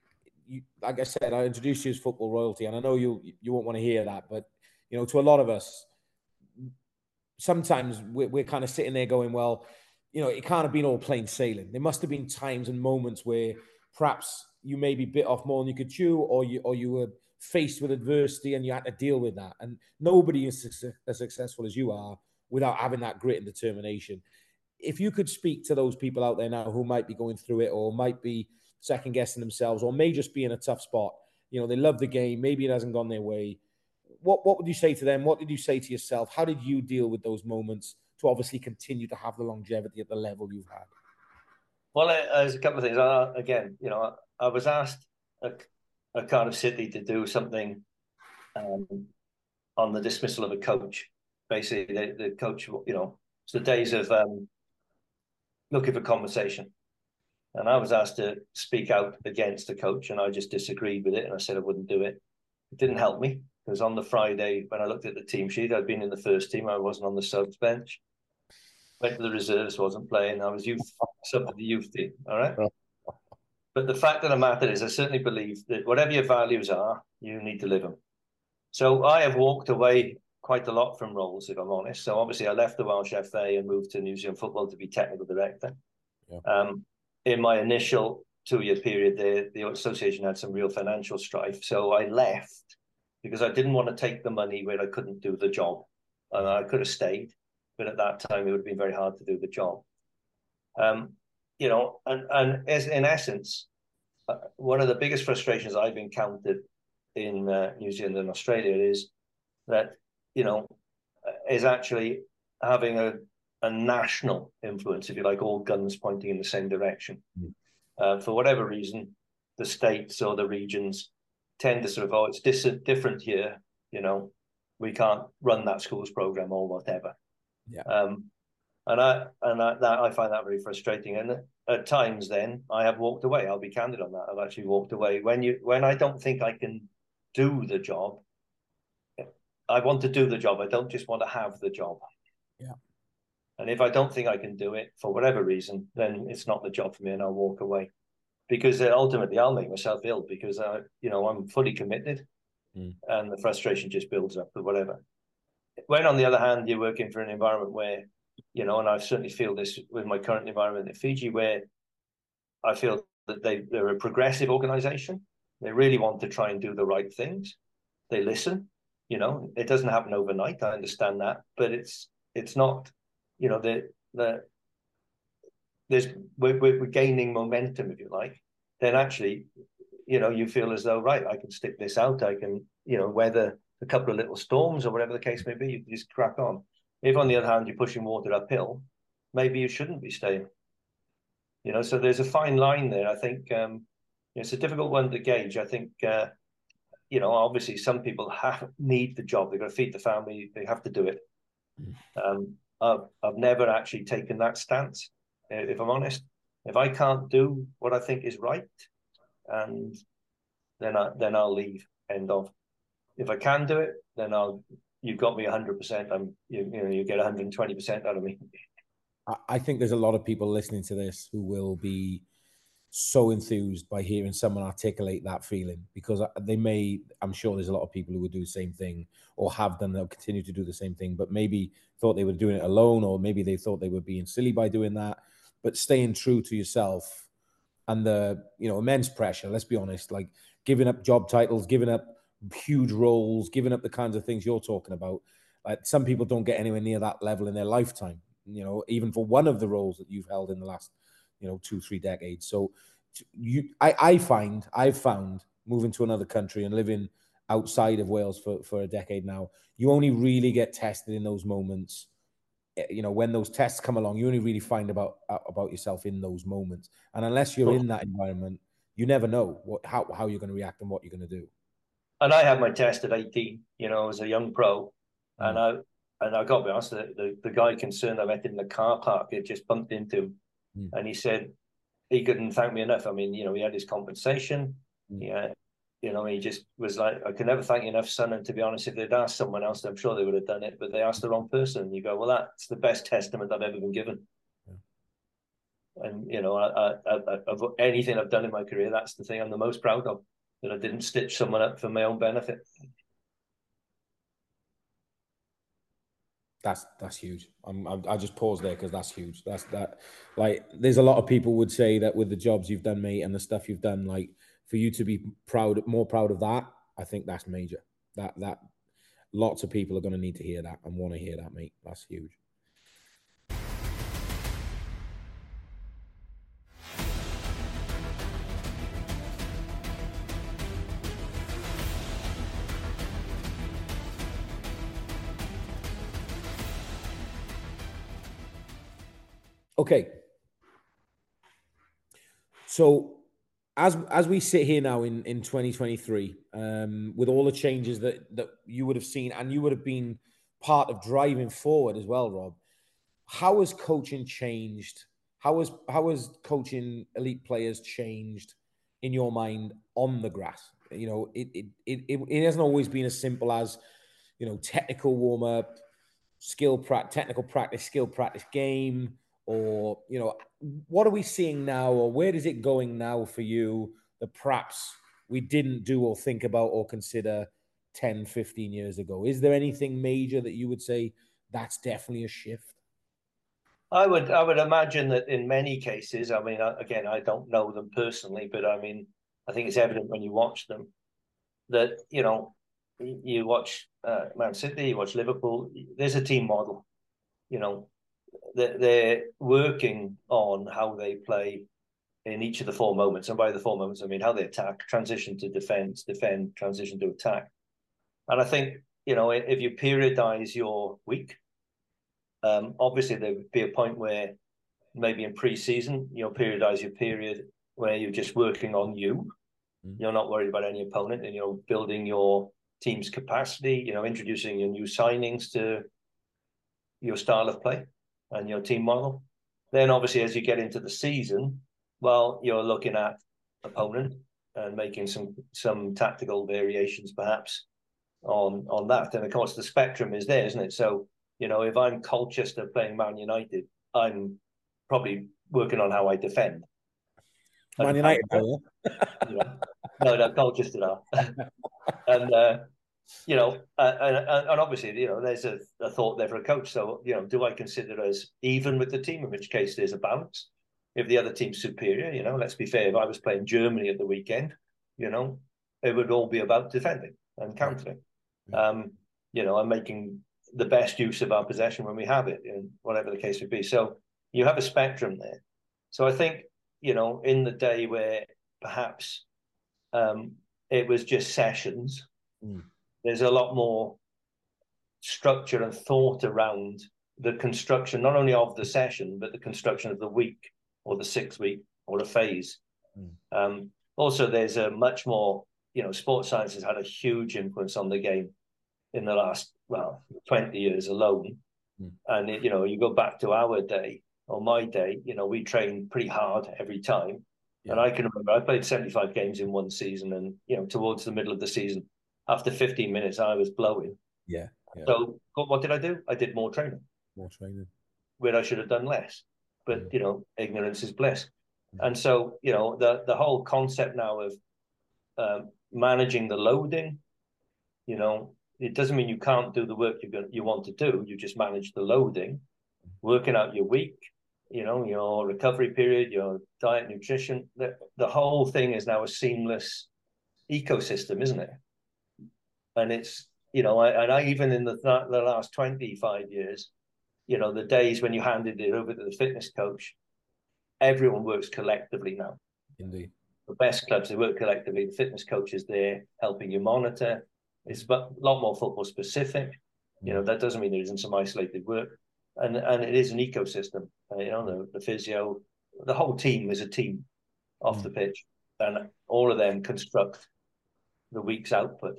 you, like I said, I introduced you as football royalty, and I know you you won't want to hear that, but you know, to a lot of us, sometimes we're, we're kind of sitting there going, well, you know, it can't have been all plain sailing. There must have been times and moments where perhaps you maybe bit off more than you could chew, or you or you were faced with adversity and you had to deal with that. And nobody is as successful as you are without having that grit and determination. If you could speak to those people out there now who might be going through it or might be second guessing themselves or may just be in a tough spot, you know, they love the game, maybe it hasn't gone their way what what would you say to them? What did you say to yourself? How did you deal with those moments to obviously continue to have the longevity at the level you've had? Well, there's a couple of things. Again, you know, I, I was asked a, a Cardiff City to do something um, on the dismissal of a coach. Basically, the, the coach, you know, it's the days of um, looking for conversation. And I was asked to speak out against the coach, and I just disagreed with it, and I said I wouldn't do it. It didn't help me because on the Friday when I looked at the team sheet, I'd been in the first team. I wasn't on the subs bench. Went to the reserves, wasn't playing. I was youth sub for the youth team. All right. But the fact of the matter is, I certainly believe that whatever your values are, you need to live them. So I have walked away quite a lot from roles, if I'm honest. So obviously, I left the Welsh FA and moved to New Zealand Football to be technical director. Yeah. Um, in my initial two-year period, the the association had some real financial strife, so I left because I didn't want to take the money where I couldn't do the job. And I could have stayed, but at that time it would have been very hard to do the job. Um, you know, and and as in essence, uh, one of the biggest frustrations I've encountered in uh, New Zealand and Australia is that you know is actually having a a national influence, if you like, all guns pointing in the same direction. Mm. Uh, for whatever reason, the states or the regions tend to sort of, oh, it's dis- different here, you know, we can't run that schools program or whatever. Yeah. Um, and I and I, that I find that very frustrating. And at times, then I have walked away. I'll be candid on that. I've actually walked away when you when I don't think I can do the job. I want to do the job. I don't just want to have the job. Yeah. And if I don't think I can do it for whatever reason, then it's not the job for me, and I'll walk away because ultimately I'll make myself ill because I, you know, I'm fully committed, mm. and the frustration just builds up or whatever. When on the other hand, you're working for an environment where, you know, and I certainly feel this with my current environment in Fiji, where I feel that they they're a progressive organization. They really want to try and do the right things. They listen. You know, it doesn't happen overnight. I understand that, but it's it's not. You know, the the there's we're, we're gaining momentum, if you like, then actually, you know, you feel as though right, I can stick this out. I can, you know, weather a couple of little storms or whatever the case may be. You just crack on. If on the other hand you're pushing water uphill, maybe you shouldn't be staying. You know, so there's a fine line there. I think um, it's a difficult one to gauge. I think uh, you know, obviously, some people have need the job. They've got to feed the family. They have to do it. Mm. Um, I've, I've never actually taken that stance, if I'm honest. If I can't do what I think is right, and then I then I'll leave. End of. If I can do it, then I'll. You've got me 100. percent I'm. You, you know, you get 120 percent out of me. I think there's a lot of people listening to this who will be so enthused by hearing someone articulate that feeling because uh, they may i'm sure there's a lot of people who would do the same thing or have done they'll continue to do the same thing but maybe thought they were doing it alone or maybe they thought they were being silly by doing that. But staying true to yourself and the you know immense pressure let's be honest like giving up job titles giving up huge roles giving up the kinds of things you're talking about like some people don't get anywhere near that level in their lifetime you know even for one of the roles that you've held in the last you know two three decades. So you i i find i've found moving to another country and living outside of wales for for a decade now you only really get tested in those moments. Eh, you know when those tests come along you only really find about about yourself in those moments. And unless you're in that environment you never know what how, how you're going to react and what you're going to do. And i had my test at 18 you know as a young pro mm. and i and I got to be honest, the, the, the, guy concerned I met in the car park, it just bumped into Mm. And he said he couldn't thank me enough. I mean, you know, he had his compensation. Mm. Yeah. You know, he just was like, I can never thank you enough, son. And to be honest, if they'd asked someone else, I'm sure they would have done it, but they asked the wrong person. And you go, well, that's the best testament I've ever been given. Yeah. And, you know, I, I, I, of anything I've done in my career, that's the thing I'm the most proud of, that I didn't stitch someone up for my own benefit. That's that's huge. I'm, I'm I just pause there because that's huge. That's that. Like, there's a lot of people would say that with the jobs you've done, mate, and the stuff you've done, like for you to be proud, more proud of that. I think that's major. That that lots of people are going to need to hear that and want to hear that, mate. That's huge. Okay. So as as we sit here now in in 2023, um, with all the changes that that you would have seen and you would have been part of driving forward as well, Rob. How has coaching changed? How has how has coaching elite players changed in your mind on the grass? You know, it it it, it hasn't always been as simple as you know technical warm up, skill practice, technical practice, skill practice, game or you know what are we seeing now or where is it going now for you that perhaps we didn't do or think about or consider 10 15 years ago? Is there anything major that you would say that's definitely a shift? I would i would imagine that in many cases i mean again i don't know them personally but i mean i think it's evident when you watch them that you know you watch uh, man city you watch liverpool there's a team model you know they're working on how they play in each of the four moments. And by the four moments, I mean how they attack, transition to defense, defend, transition to attack. And I think, you know, if you periodize your week, um, obviously there would be a point where maybe in pre-season, you'll periodize your period where you're just working on you. Mm-hmm. You're not worried about any opponent and you're building your team's capacity, you know, introducing your new signings to your style of play and your team model. Then obviously as you get into the season, well, you're looking at opponent and making some some tactical variations perhaps on on that. And of course the spectrum is there, isn't it? So, you know, if I'm Colchester playing Man United, I'm probably working on how I defend. Man United, I, *laughs* you know, no, no, Colchester are. *laughs* and uh, you know, uh, and, and obviously, you know, there's a, a, thought there for a coach. So, you know, do I consider us even with the team, in which case there's a balance? If the other team's superior, you know, let's be fair. If I was playing Germany at the weekend, you know, it would all be about defending and countering. Um, you know, and making the best use of our possession when we have it, and whatever the case would be. So you have a spectrum there. So I think, you know, in the day where perhaps um, it was just sessions. Mm there's a lot more structure and thought around the construction, not only of the session, but the construction of the week or the six week or a phase. Mm. Um, also, there's a much more, you know, sports science has had a huge influence on the game in the last, well, 20 years alone. Mm. And, it, you know, you go back to our day or my day, you know, we trained pretty hard every time. Yeah. And I can remember I played 75 games in one season. And, you know, towards the middle of the season, after 15 minutes, I was blowing. Yeah. yeah. So what did I do? I did more training. More training. Where I should have done less. But, mm. you know, ignorance is bliss. Mm. And so, you know, the, the whole concept now of um, managing the loading, you know, it doesn't mean you can't do the work you you want to do. You just manage the loading, working out your week, you know, your recovery period, your diet, nutrition. The, the whole thing is now a seamless ecosystem, isn't it? And it's, you know, I, and I even in the, the last 25 years, you know, the days when you handed it over to the fitness coach, everyone works collectively now. Indeed. The best clubs, they work collectively. The fitness coach is there helping you monitor. It's a lot more football specific. You know, that doesn't mean there isn't some isolated work. And and it is an ecosystem. Uh, you know, the, the physio, the whole team is a team off mm. the pitch. And all of them construct the week's output.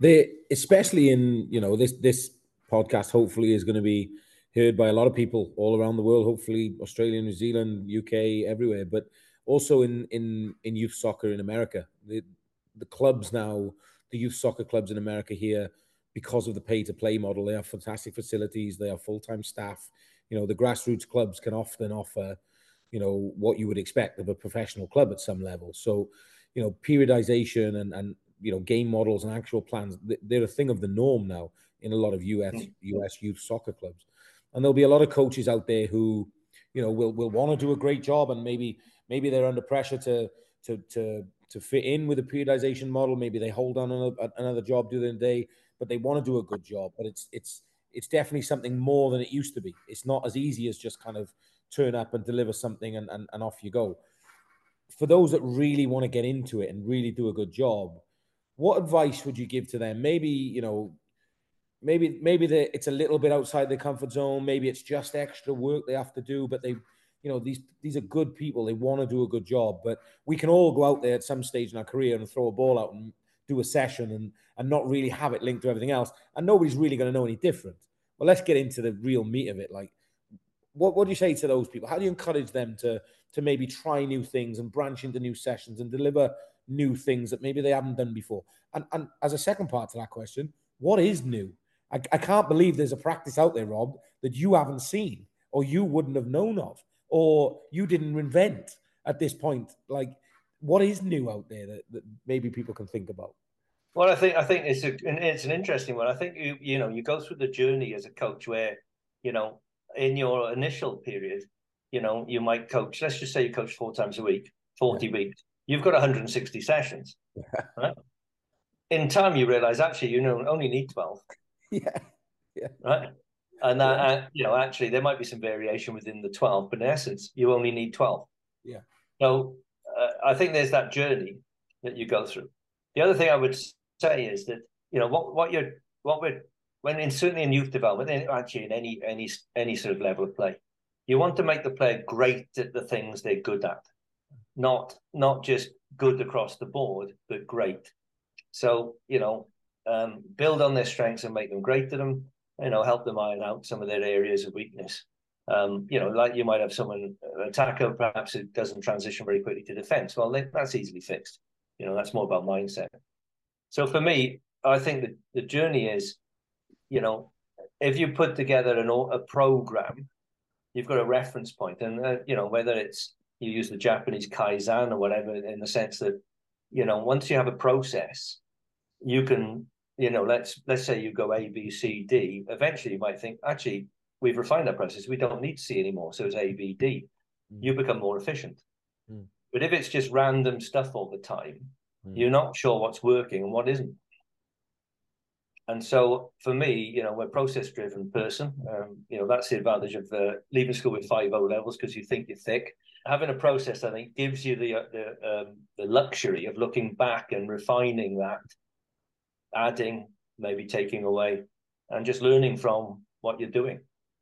They especially in, you know, this this podcast hopefully is going to be heard by a lot of people all around the world, hopefully Australia, New Zealand, UK, everywhere, but also in in in youth soccer in America. The the clubs now, the youth soccer clubs in America here, because of the pay to play model, they have fantastic facilities, they have full time staff. You know, the grassroots clubs can often offer, you know, what you would expect of a professional club at some level. So, you know, periodization and and you know game models and actual plans they're a thing of the norm now in a lot of US US youth soccer clubs and there'll be a lot of coaches out there who, you know, will will want to do a great job, and maybe maybe they're under pressure to to to to fit in with a periodization model. Maybe they hold on another, another job during the day, but they want to do a good job. But it's it's it's definitely something more than it used to be. It's not as easy as just kind of turn up and deliver something and, and, and off you go. For those that really want to get into it and really do a good job, what advice would you give to them? Maybe, you know, maybe maybe it's a little bit outside their comfort zone. Maybe it's just extra work they have to do, but they, you know, these these are good people. They want to do a good job. But we can all go out there at some stage in our career and throw a ball out and do a session and and not really have it linked to everything else, and nobody's really going to know any different. Well, let's get into the real meat of it. Like, what what do you say to those people? How do you encourage them to to maybe try new things and branch into new sessions and deliver new things that maybe they haven't done before? And and as a second part to that question, what is new? I, I can't believe there's a practice out there, Rob, that you haven't seen or you wouldn't have known of or you didn't invent at this point. Like, what is new out there that, that maybe people can think about? Well, I think I think it's a, it's an interesting one. I think you you know you go through the journey as a coach where you know in your initial period, you know you might coach. Let's just say you coach four times a week, forty yeah. weeks. You've got 160 sessions. Yeah. Right? In time, you realize actually you know only need 12. *laughs* yeah, yeah, right. And that, yeah. uh, you know, actually, there might be some variation within the twelve, but in essence, you only need twelve. Yeah. So uh, I think there's that journey that you go through. The other thing I would say is that you know what what you're what we're when in certainly in youth development, and actually in any any any sort of level of play, you want to make the player great at the things they're good at, not not just good across the board, but great. So you know, um, build on their strengths and make them great at them. You know, help them iron out some of their areas of weakness. Um, you know, like you might have someone an attacker perhaps who doesn't transition very quickly to defense. Well, that's easily fixed. You know, that's more about mindset. So for me, I think that the journey is, you know, if you put together an a program, you've got a reference point, and uh, you know whether it's you use the Japanese kaizen or whatever, in the sense that you know once you have a process, you can you know, let's let's say you go A, B, C, D. Eventually, you might think, actually, we've refined that process. We don't need C anymore. So it's A, B, D. Mm. You become more efficient. Mm. But if it's just random stuff all the time, mm. you're not sure what's working and what isn't. And so for me, you know, we're a process driven person. Um, you know, that's the advantage of uh, leaving school with five O levels because you think you're thick. Having a process, I think, gives you the uh, the, um, the luxury of looking back and refining that adding, maybe taking away, and just learning from what you're doing.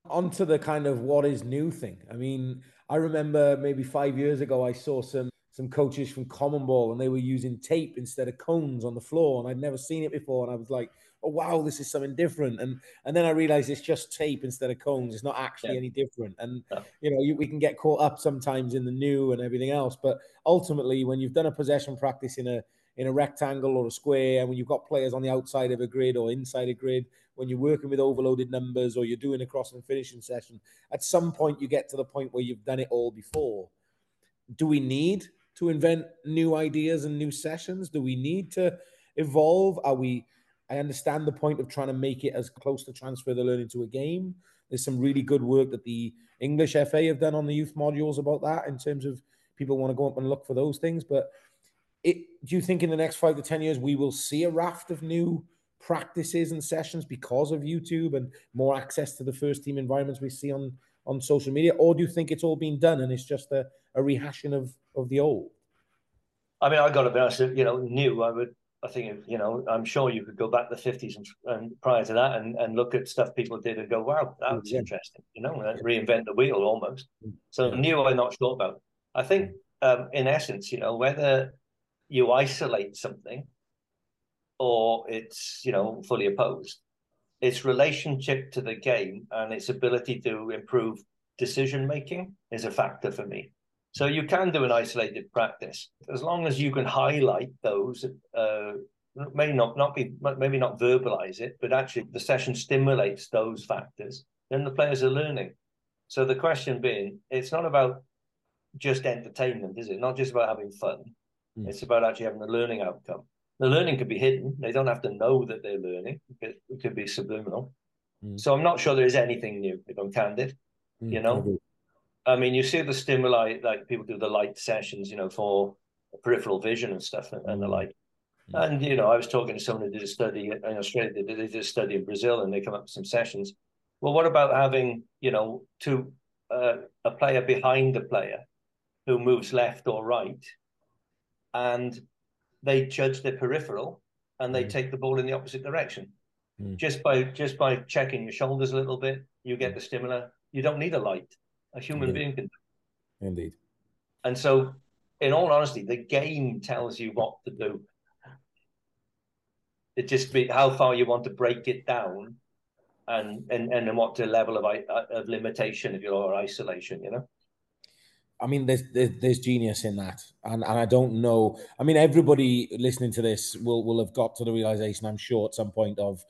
Onto the kind of what is new thing. I mean, I remember maybe five years ago, I saw some some coaches from Common Ball and they were using tape instead of cones on the floor, and I'd never seen it before, and I was like, oh wow, this is something different. And and then I realized it's just tape instead of cones. It's not actually yeah. any different. And no. you know, you, we can get caught up sometimes in the new and everything else, but ultimately, when you've done a possession practice in a in a rectangle or a square, and when you've got players on the outside of a grid or inside a grid, when you're working with overloaded numbers or you're doing a cross and finishing session, at some point you get to the point where you've done it all before. Do we need to invent new ideas and new sessions? Do we need to evolve? Are we? I understand the point of trying to make it as close to transfer the learning to a game. There's some really good work that the English FA have done on the youth modules about that in terms of people want to go up and look for those things. But it, do you think in the next five to 10 years we will see a raft of new practices and sessions because of YouTube and more access to the first team environments we see on, on social media? Or do you think it's all been done and it's just a, a rehashing of, of the old? I mean, I got to be honest, you know, new, I would I think you know I'm sure you could go back to the 50s and, and prior to that and, and look at stuff people did and go wow that was yeah. interesting you know reinvent the wheel almost. Mm. so new I'm not sure about. I think um, in essence you know whether you isolate something or it's you know fully opposed its relationship to the game and its ability to improve decision making is a factor for me so you can do an isolated practice as long as you can highlight those. Uh, maybe not not be maybe not verbalize it, but actually the session stimulates those factors. Then the players are learning. So the question being, it's not about just entertainment, is it? Not just about having fun. Mm. It's about actually having a learning outcome. The learning could be hidden. They don't have to know that they're learning. It, it could be subliminal. Mm. So I'm not sure there is anything new, if I'm candid. Mm. You know, I mean, you see the stimuli, like people do the light sessions, you know, for peripheral vision and stuff and, and the like. Mm. And, you know, I was talking to someone who did a study in Australia, they did a study in Brazil and they come up with some sessions. Well, what about having, you know, two, uh, a player behind a player who moves left or right and they judge their peripheral and they mm. take the ball in the opposite direction. Mm. Just by just by checking your shoulders a little bit, you get mm. the stimuli. You don't need a light a human Indeed. being can do. Indeed. And so, in all honesty, the game tells you what to do. It just be how far you want to break it down, and and and what the level of uh, of limitation, if you will, or isolation. You know. I mean, there's, there's, there's genius in that, and and I don't know. I mean, everybody listening to this will will have got to the realization, I'm sure, at some point of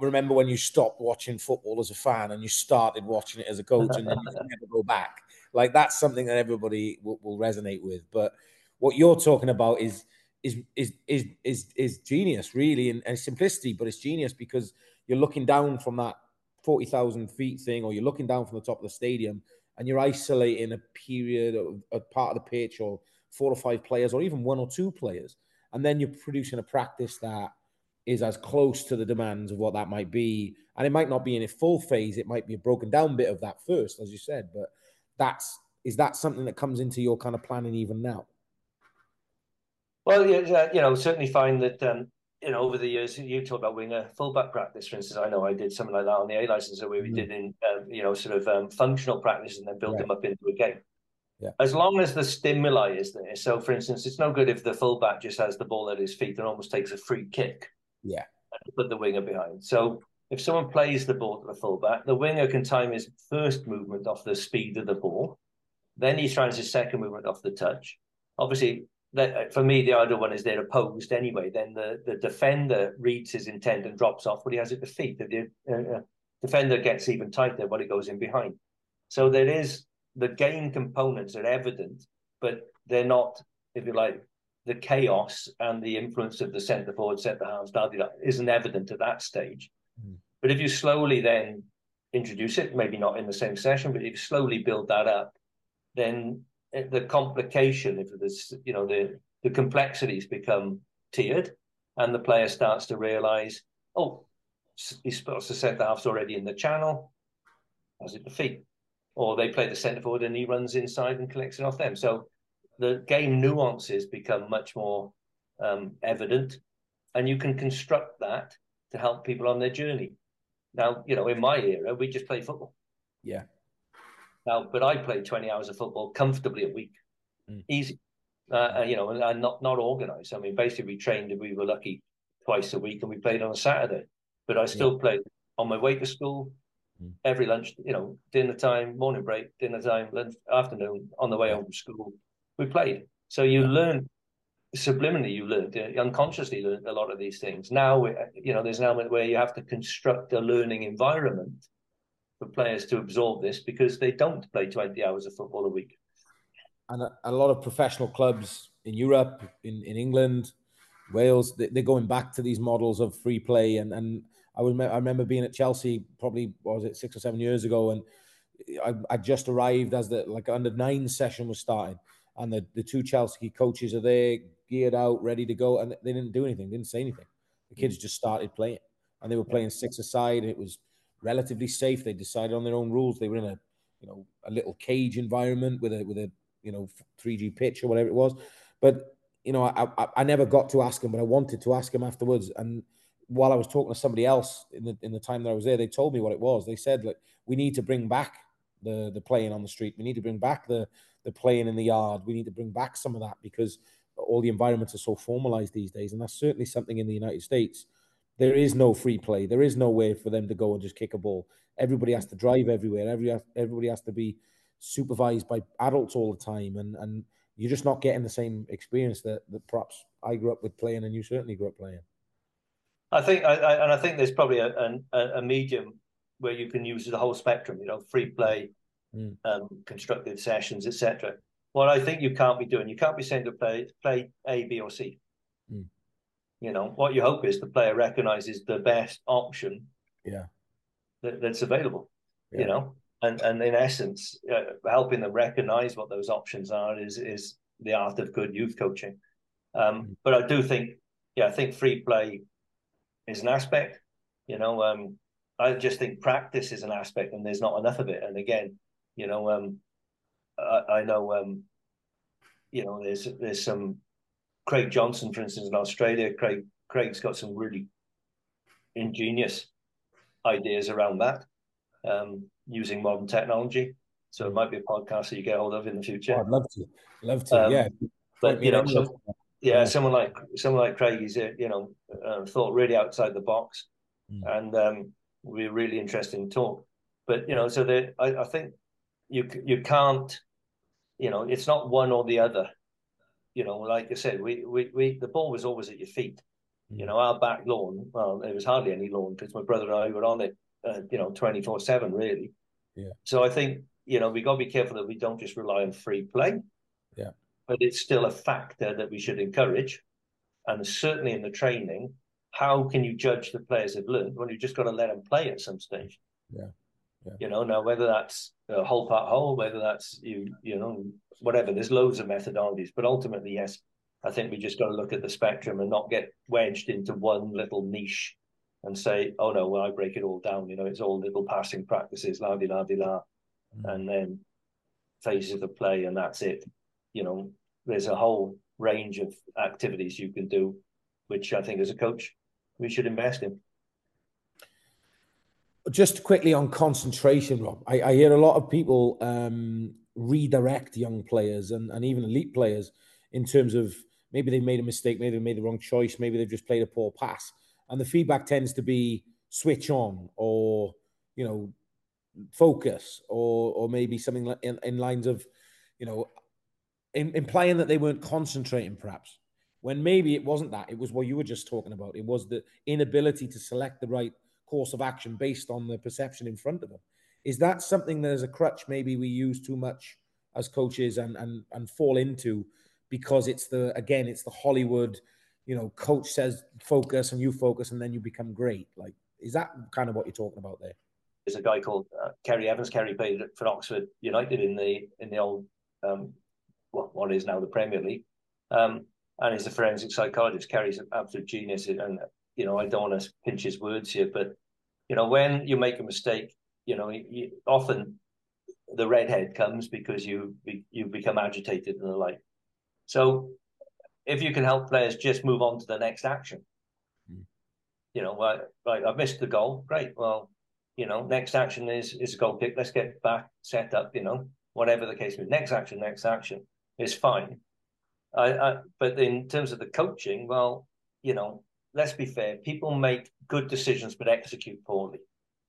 remember when you stopped watching football as a fan and you started watching it as a coach and then you never go back. Like that's something that everybody will, will, resonate with. But what you're talking about is is is is is, is genius, really, and, and simplicity. But it's genius because you're looking down from that forty thousand feet thing, or you're looking down from the top of the stadium, and you're isolating a period of a part of the pitch, or four or five players, or even one or two players, and then you're producing a practice that is as close to the demands of what that might be. And it might not be in a full phase, it might be a broken down bit of that first, as you said. But that's is that something that comes into your kind of planning even now? Well, yeah, you know, certainly find that um, you know over the years you talk about winger fullback practice, for instance. I know I did something like that on the A license where we mm-hmm. did in um, you know sort of um, functional practice and then build right. them up into a game. Yeah. As long as the stimuli is there. So, for instance, it's no good if the fullback just has the ball at his feet and almost takes a free kick. Yeah. put the winger behind. So if someone plays the ball to the fullback, the winger can time his first movement off the speed of the ball. Then he tries his second movement off the touch. Obviously, for me, the ideal one is they're opposed anyway. Then the, the defender reads his intent and drops off, but he has it to feet. The uh, uh, defender gets even tighter when he goes in behind. So there is the game components are evident, but they're not, if you like, the chaos and the influence of the centre forward, centre halves, isn't evident at that stage. Mm. But if you slowly then introduce it, maybe not in the same session, but if you slowly build that up, then the complication, if there's, you know, the, the complexities become tiered and the player starts to realize, oh, he spots the centre half's already in the channel, has it the feet? Or they play the centre forward and he runs inside and collects it off them. So the game nuances become much more um, evident, and you can construct that to help people on their journey. Now, you know, in my era, we just play football. Yeah. Now, but I played 20 hours of football comfortably a week, mm. easy. Uh, you know, and, and, not not organized. I mean, basically, we trained if we were lucky twice a week, and we played on a Saturday. But I still yeah. played on my way to school, mm. every lunch, you know, dinner time, morning break, dinner time, lunch, afternoon, on the way home from school, we played. So you learn subliminally, you learn, uh, unconsciously learn a lot of these things. Now, you know, there's an element where you have to construct a learning environment for players to absorb this because they don't play 20 hours of football a week. And a, a lot of professional clubs in Europe, in, in England, Wales, they, are going back to these models of free play. And, and I, was, I remember being at Chelsea probably, was it, six or seven years ago, and I, I just arrived as the like under nine session was starting. And the, the two Chelsea coaches are there, geared out, ready to go. And they didn't do anything, didn't say anything. The kids mm. just started playing. And they were playing six aside. And it was relatively safe. They decided on their own rules. They were in a you know a little cage environment with a with a you know 3G pitch or whatever it was. But you know, I, I, I never got to ask him, but I wanted to ask him afterwards. And while I was talking to somebody else in the in the time that I was there, they told me what it was. They said like we need to bring back the the playing on the street. We need to bring back the the playing in the yard. We need to bring back some of that because all the environments are so formalized these days, and that's certainly something in the United States there is no free play. There is no way for them to go and just kick a ball. Everybody has to drive everywhere. Every everybody has to be supervised by adults all the time, and and you're just not getting the same experience that, that perhaps I grew up with playing, and you certainly grew up playing. I think, I, I, and I think there's probably a, a, a, medium where you can use the whole spectrum. You know, free play, mm. um, constructed sessions, etc. What I think you can't be doing, you can't be saying to play play A, B, or C. Mm. You know, what you hope is the player recognizes the best option. Yeah. That, that's available. Yeah. You know, and and in essence, uh, helping them recognize what those options are is is the art of good youth coaching. Um, mm But I do think, yeah, I think free play is an aspect. You know, um, I just think practice is an aspect, and there's not enough of it. And again, you know, um, I, I know, um, you know, there's there's some Craig Johnston, for instance, in Australia, Craig Craig's got some really ingenious ideas around that um, using modern technology. So it might be a podcast that you get hold of in the future. Oh, I'd love to, love to, um, yeah. But you know, so, yeah, someone like someone like Craig, he's you know uh, thought really outside the box, mm. and um, we're really interesting talk. But you know, so I, I think you you can't, you know, it's not one or the other you know, like I said, we, we, we the ball was always at your feet. You know, our back lawn, well, there was hardly any lawn because my brother and I were on it, uh, you know, 24 7, really. Yeah. So I think, you know, we got to be careful that we don't just rely on free play. Yeah. But it's still a factor that we should encourage. And certainly in the training, how can you judge the players have learned when you've just got to let them play at some stage? Yeah. Yeah. You know, now whether that's a whole part whole, whether that's you, you know, whatever. There's loads of methodologies, but ultimately, yes, I think we just got to look at the spectrum and not get wedged into one little niche and say, oh no, well, I break it all down. You know, it's all little passing practices, la di la di la, mm. and then phases of play, and that's it. You know, there's a whole range of activities you can do, which I think as a coach we should invest in. Just quickly on concentration, Rob. I, I hear a lot of people um, redirect young players and, and even elite players in terms of maybe they've made a mistake, maybe they made the wrong choice, maybe they've just played a poor pass. And the feedback tends to be switch on or, you know, focus or or maybe something in, in lines of, you know, in, implying that they weren't concentrating perhaps. When maybe it wasn't that. It was what you were just talking about. It was the inability to select the right course of action based on the perception in front of them. Is that something that as a crutch maybe we use too much as coaches and and and fall into because it's the again it's the Hollywood, you know, coach says focus and you focus and then you become great. Like is that kind of what you're talking about there? There's a guy called uh, Ceri Evans. Ceri played for Oxford United in the in the old um, what, what is now the Premier League, um, and he's a forensic psychologist. Ceri's an absolute genius, and you know I don't want to pinch his words here, but you know when you make a mistake, you know, you, often the redhead comes because you you become agitated and the like. So if you can help players just move on to the next action, mm. you know, like, like I've missed the goal, great. Well, you know, next action is is a goal kick. Let's get back set up. You know, whatever the case be. Next action, next action is fine. I, I, but in terms of the coaching, well, you know, let's be fair. People make good decisions but execute poorly.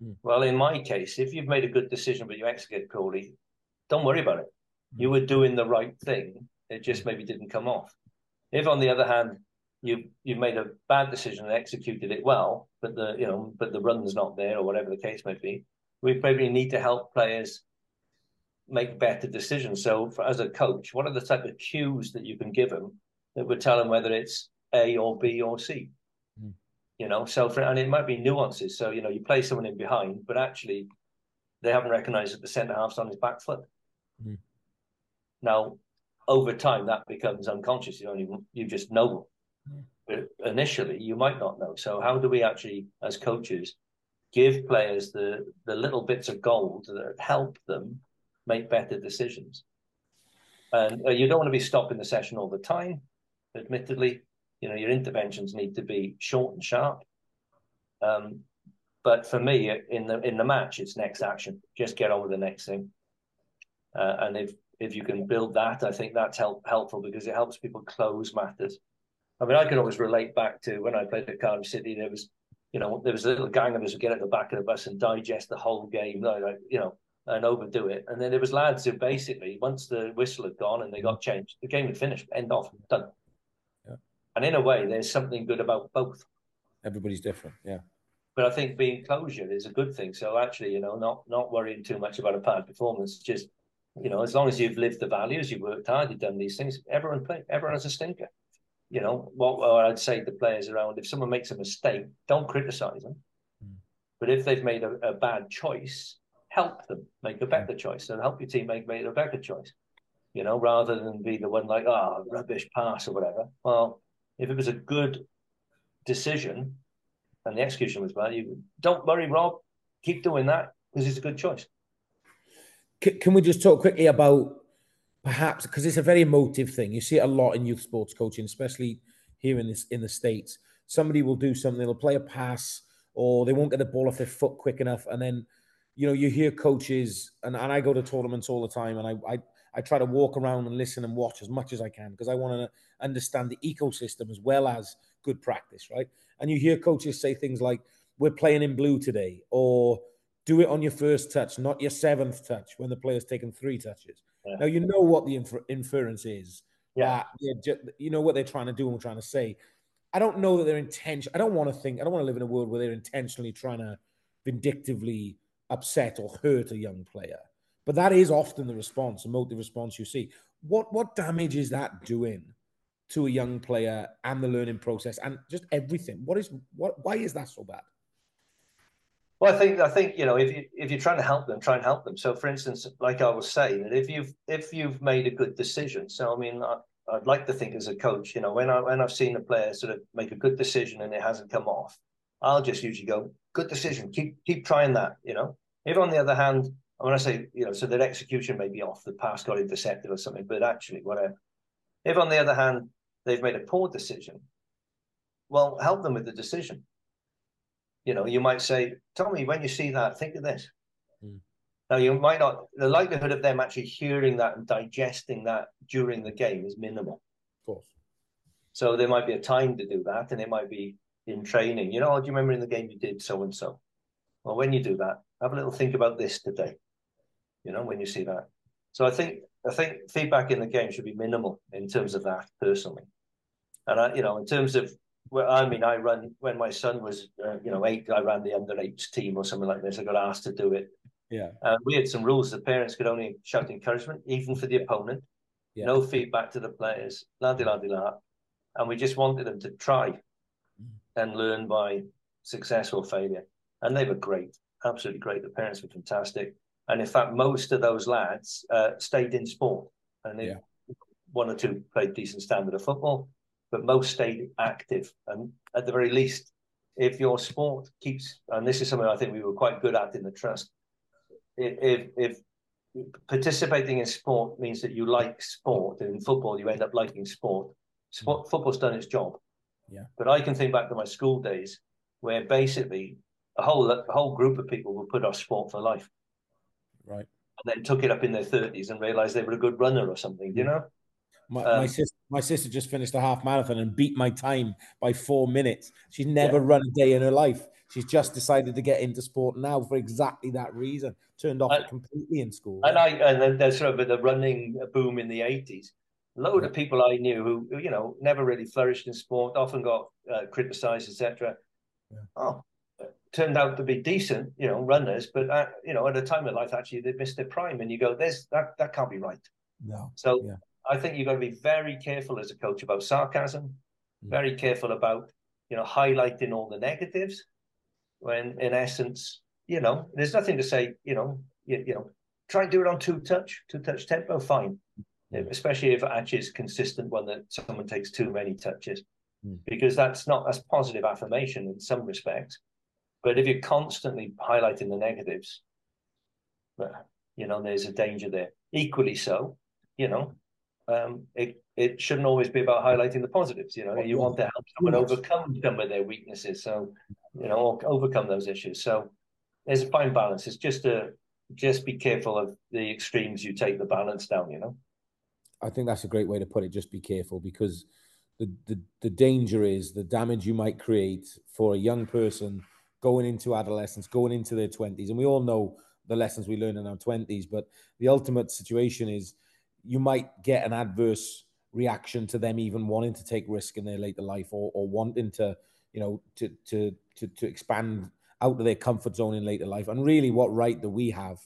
Mm. Well, in my case, if you've made a good decision but you execute poorly, don't worry about it. Mm. You were doing the right thing. It just maybe didn't come off. If, on the other hand, you you've made a bad decision and executed it well, but the you know but the run's not there or whatever the case may be, we probably need to help players make better decisions. So, for, as a coach, what are the type of cues that you can give them that would tell them whether it's A or B or C? Mm. You know, so for, and it might be nuances. So you know, you play someone in behind, but actually they haven't recognised that the centre half's on his back foot. Mm. Now, over time, that becomes unconscious. You only you just know but initially, you might not know. So, how do we actually, as coaches, give players the the little bits of gold that help them make better decisions? And uh, you don't want to be stopping the session all the time. Admittedly, you know your interventions need to be short and sharp. Um, but for me, in the in the match, it's next action. Just get on with the next thing. Uh, and if if you can build that, I think that's help, helpful because it helps people close matters. I mean, I can always relate back to when I played at Cardiff City. There was, you know, there was a little gang of us who get at the back of the bus and digest the whole game, like, you know, and overdo it. And then there was lads who basically, once the whistle had gone and they got changed, the game had finished, end off, done. And in a way, there's something good about both. Everybody's different, yeah. But I think being closure is a good thing. So actually, you know, not not worrying too much about a bad performance, just you know, as long as you've lived the values, you've worked hard, you've done these things, everyone play, everyone has a stinker you know, what, what I'd say to players around, if someone makes a mistake, don't criticize them. Mm. But if they've made a, a, bad choice, help them make a better choice and help your team make, make a better choice, you know, rather than be the one like, oh, rubbish pass or whatever. Well, if it was a good decision and the execution was bad, you don't worry, Rob, keep doing that because it's a good choice. Can we just talk quickly about perhaps because it's a very emotive thing. You see it a lot in youth sports coaching, especially here in this in the states. Somebody will do something, they'll play a pass, or they won't get the ball off their foot quick enough, and then you know you hear coaches, and, and I go to tournaments all the time, and I, I I try to walk around and listen and watch as much as I can because I want to understand the ecosystem as well as good practice, right? And you hear coaches say things like, "We're playing in blue today," or "Do it on your first touch, not your seventh touch," when the player's taken three touches yeah. Now you know what the infer- inference is. Yeah. Just, you know what they're trying to do and trying to say. I don't know that they're intention. I don't want to think. I don't want to live in a world where they're intentionally trying to vindictively upset or hurt a young player. But that is often the response, the motive response you see. What what damage is that doing to a young player and the learning process and just everything? What is what? Why is that so bad? Well, I think I think you know if you if you're trying to help them, try and help them. So, for instance, like I was saying, if you've if you've made a good decision, so I mean, I, would like to think as a coach, you know, when I when I've seen a player sort of make a good decision and it hasn't come off, I'll just usually go, good decision, keep keep trying that. You know, if on the other hand, when I say you know, so that execution may be off, the pass got intercepted or something, but actually whatever. If on the other hand they've made a poor decision, well, help them with the decision you know, you might say, Tommy, when you see that, think of this. Mm. Now, you might not, the likelihood of them actually hearing that and digesting that during the game is minimal. Of course. So there might be a time to do that, and it might be in training. You know, do you remember in the game you did so and so? Well, when you do that, have a little think about this today. You know, when you see that. So I think I think feedback in the game should be minimal in terms of that personally. And I, you know, in terms of well, I mean, I run when my son was, uh, you know, eight. I ran the under eight team or something like this. I got asked to do it. Yeah. Uh, we had some rules. The parents could only shout encouragement, even for the opponent. Yeah. No feedback to the players. La di la di la. And we just wanted them to try mm. and learn by success or failure. And they were great, absolutely great. The parents were fantastic. And in fact, most of those lads uh, stayed in sport. And they, yeah. one or two played decent standard of football but most stayed active. And at the very least, if your sport keeps, and this is something I think we were quite good at in the trust, if if participating in sport means that you like sport, in football you end up liking sport. Sport, football's done its job. Yeah. But I can think back to my school days where basically a whole a whole group of people were put off sport for life. Right. And then took it up in their thirties and realized they were a good runner or something. You know. My, um, my sister, my sister just finished a half marathon and beat my time by four minutes. She's never yeah. run a day in her life. She's just decided to get into sport now for exactly that reason. Turned off and, completely in school. And I and then there's sort of the running boom in the eighties. A load yeah. of people I knew who you know never really flourished in sport, often got uh, criticised, etc. Yeah. Oh, turned out to be decent, you know, runners, but uh, you know, at a time of life, actually, they missed their prime, and you go, "There's that that can't be right." No. So yeah. I think you've got to be very careful as a coach about sarcasm, mm. very careful about you know highlighting all the negatives, when in essence, you know, there's nothing to say, you know, you, you know, try and do it on two touch, two touch tempo, fine. Mm. Especially if actually is consistent one that someone takes too many touches. Mm. Because that's not that's positive affirmation in some respects. But if you're constantly highlighting the negatives, you know, there's a danger there. Equally so, you know, um, it it shouldn't always be about highlighting the positives. You know, you want to help someone overcome some of their weaknesses. So you know, or overcome those issues. So there's a fine balance. It's just a just be careful of the extremes you take the balance down, you know. I think that's a great way to put it. Just be careful because the, the, the danger is the damage you might create for a young person going into adolescence, going into their 20s. And we all know the lessons we learn in our 20s, but the ultimate situation is you might get an adverse reaction to them even wanting to take risk in their later life or, or wanting to, you know, to, to to, to expand out of their comfort zone in later life. And really, what right do we have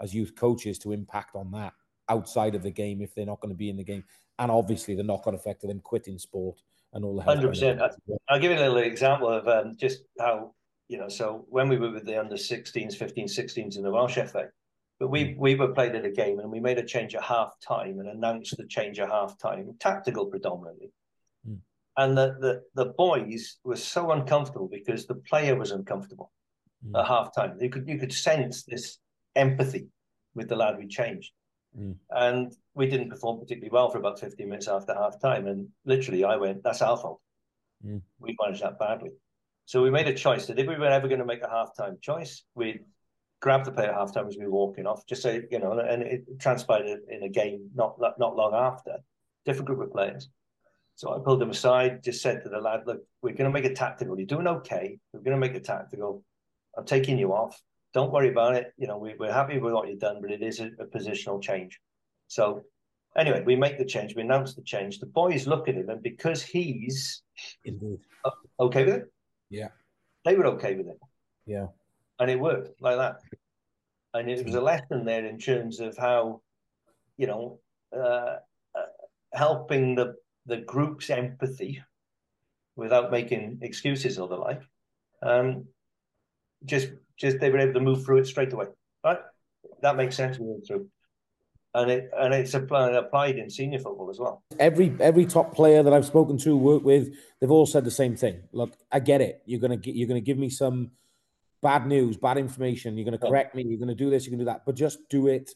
as youth coaches to impact on that outside of the game if they're not going to be in the game? And obviously, the knock on effect of them quitting sport and all the hundred percent. I'll give you a little example of um, just how you know. So when we were with the under 16s, 15, 16s in the Welsh FA, but we mm. we were played at a game and we made a change at half time and announced the change at half time, tactical predominantly and the, the, the boys were so uncomfortable because the player was uncomfortable mm. at half time. You could you could sense this empathy with the lad we changed. Mm. And we didn't perform particularly well for about 15 minutes after half time. And literally I went, that's our fault. Mm. We managed that badly. So we made a choice that if we were ever going to make a halftime choice, we'd grab the player at halftime as we were walking off, just so you know, and it transpired in a game not not long after, different group of players. So I pulled him aside, just said to the lad, look, we're going to make a tactical. You're doing okay. We're going to make a tactical. I'm taking you off. Don't worry about it. You know, we, are happy with what you've done, but it is a, a, positional change. So anyway, we make the change. We announce the change. The boys look at him, and because he's Indeed. Oh, okay with it, yeah, they were okay with it. Yeah, and it worked like that. And it was a lesson there in terms of how, you know, uh, uh, helping the the group's empathy without making excuses or the like. Um, just just they were able to move through it straight away. Right? That makes sense moving through. And it and it's applied, uh, applied in senior football as well. Every every top player that I've spoken to, work with, they've all said the same thing. Look, I get it. You're gonna get, you're gonna give me some bad news, bad information. You're gonna correct me. You're gonna do this. You can do that. But just do it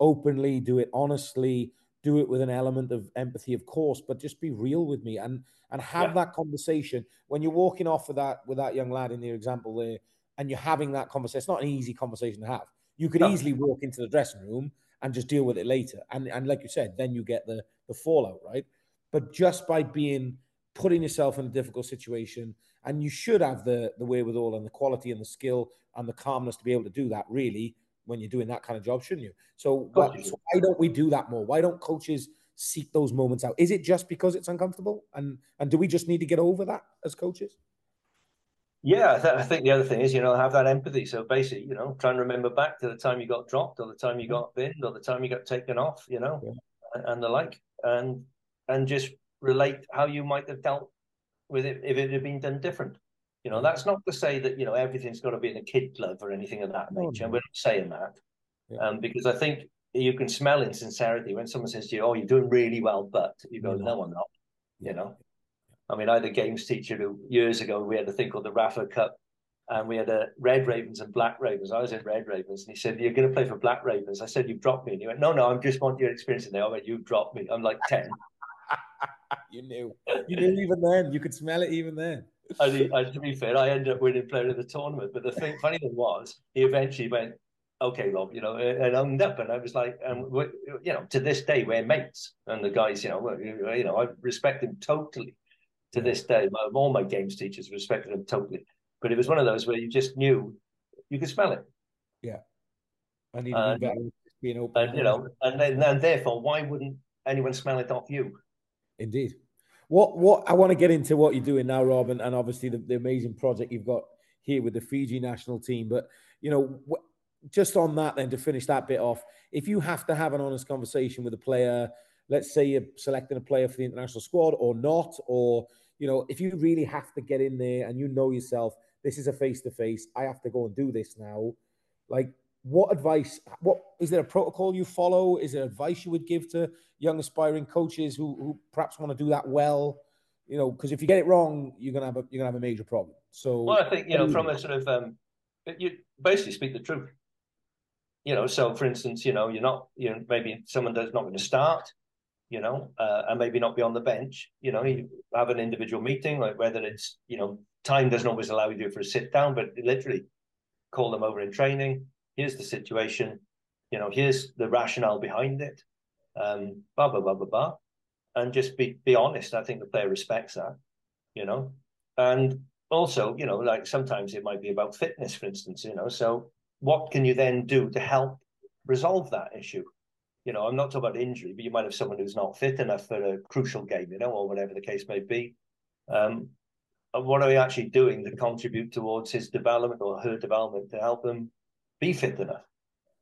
openly. Do it honestly do it with an element of empathy, of course, but just be real with me and and have yeah. that conversation when you're walking off with that with that young lad in your example there, and you're having that conversation. It's not an easy conversation to have. You could no. easily walk into the dressing room and just deal with it later, and and like you said, then you get the the fallout, right? But just by being putting yourself in a difficult situation, and you should have the the wherewithal and the quality and the skill and the calmness to be able to do that. Really, when you're doing that kind of job, shouldn't you? So, what, so why don't we do that more? Why don't coaches seek those moments out? Is it just because it's uncomfortable, and and do we just need to get over that as coaches? Yeah, I, th- I, think the other thing is, you know, have that empathy. So basically, you know, try and remember back to the time you got dropped, or the time you got binned, or the time you got taken off, you know, yeah. and, and, the like, and and just relate how you might have dealt with it if it had been done different. You know, that's not to say that you know everything's got to be in a kid glove or anything of that nature. No. We're not saying that, yeah. um, because I think you can smell insincerity when someone says to you, "Oh, you're doing really well," but you go, "No, I'm not." You know, I mean, I had a games teacher who years ago we had a thing called the Rafa Cup, and we had a Red Ravens and Black Ravens. I was in Red Ravens, and he said, "You're going to play for Black Ravens." I said, "You've dropped me," and he went, "No, no, I'm just want your experience." And I went, "You've dropped me." I'm like ten. *laughs* you knew, you knew even then. You could smell it even then and, he, and to be fair, I ended up winning player of the tournament. But the thing, funny thing was, he eventually went, "Okay, Rob," you know, and owned up. And I was like, and you know, to this day, we're mates. And the guys, you know, you know, I respect him totally. To this day, my, all my games teachers respected him totally. But it was one of those where you just knew you could smell it. Yeah, and be being open. And you know, and then and therefore, why wouldn't anyone smell it off you? Indeed. What what I want to get into what you're doing now, Rob, and, and obviously the, the amazing project you've got here with the Fiji national team. But you know, just on that, then to finish that bit off, if you have to have an honest conversation with a player, let's say you're selecting a player for the international squad or not, or you know, if you really have to get in there and you know yourself, this is a face to face, I have to go and do this now. Like, what advice? What is there a protocol you follow? Is there advice you would give to young aspiring coaches who, who perhaps want to do that well? You know, because if you get it wrong, you're gonna have a you're gonna have a major problem. So, well, I think you know from a sort of um, you basically speak the truth. You know, so for instance, you know, you're not, you know, maybe someone that's not going to start, you know, uh, and maybe not be on the bench. You know, you have an individual meeting, like whether it's, you know, time doesn't always allow you to do for a sit down, but literally call them over in training. Here's the situation. You know, here's the rationale behind it um, blah blah blah blah blah, and just be be honest. I think the player respects that, you know, and also you know like sometimes it might be about fitness, for instance, you know. So what can you then do to help resolve that issue? You know, I'm not talking about injury, but you might have someone who's not fit enough for a crucial game, you know, or whatever the case may be. Um, and what are we actually doing to contribute towards his development or her development to help them be fit enough?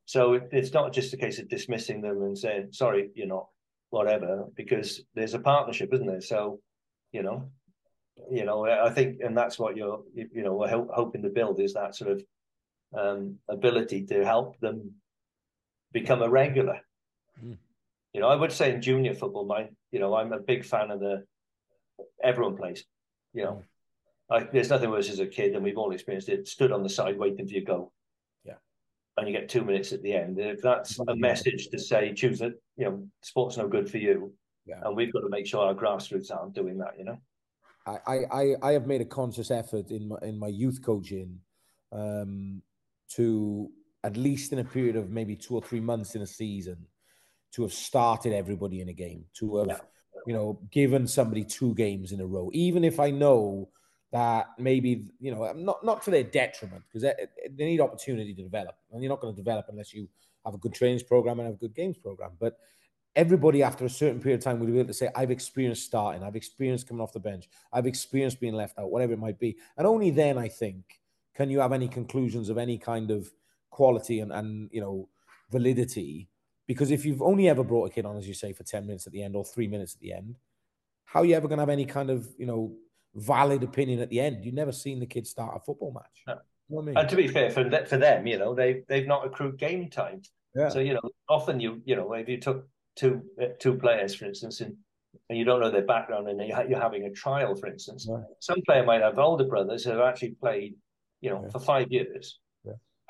So it, it's not just a case of dismissing them and saying, sorry, you're not, whatever, because there's a partnership, isn't there? So, you know, you know, I think, and that's what you're, you know, we're hoping to build is that sort of um, ability to help them become a regular. Mm. You know, I would say in junior football, my, you know, I'm a big fan of the everyone plays. You know, like hmm. there's nothing worse as a kid, and we've all experienced it. Stood on the side waiting for your goal. Yeah. and you get two minutes at the end. And if that's a message to say, choose it, you know, sport's no good for you. Yeah. And we've got to make sure our grassroots aren't doing that, you know. I, I, I have made a conscious effort in my in my youth coaching um, to at least in a period of maybe two or three months in a season to have started everybody in a game, to have, yeah. you know, given somebody two games in a row, even if I know that maybe you know not not to their detriment because they, they, need opportunity to develop. And you're not going to develop unless you have a good trainings program and have a good games program. But everybody after a certain period of time will be able to say i've experienced starting. I've experienced coming off the bench. I've experienced being left out whatever it might be. And only then i think can you have any conclusions of any kind of quality and, and you know validity because if you've only ever brought a kid on as you say for 10 minutes at the end or three minutes at the end how are you ever going to have any kind of you know valid opinion at the end. You've never seen the kids start a football match. No. You know I mean? And to be fair, for for them, you know, they they've not accrued game time. Yeah. So you know, often you you know, if you took two uh, two players, for instance, and and you don't know their background, and you're having a trial, for instance, right. some player might have older brothers who have actually played, you know, yeah. for five years.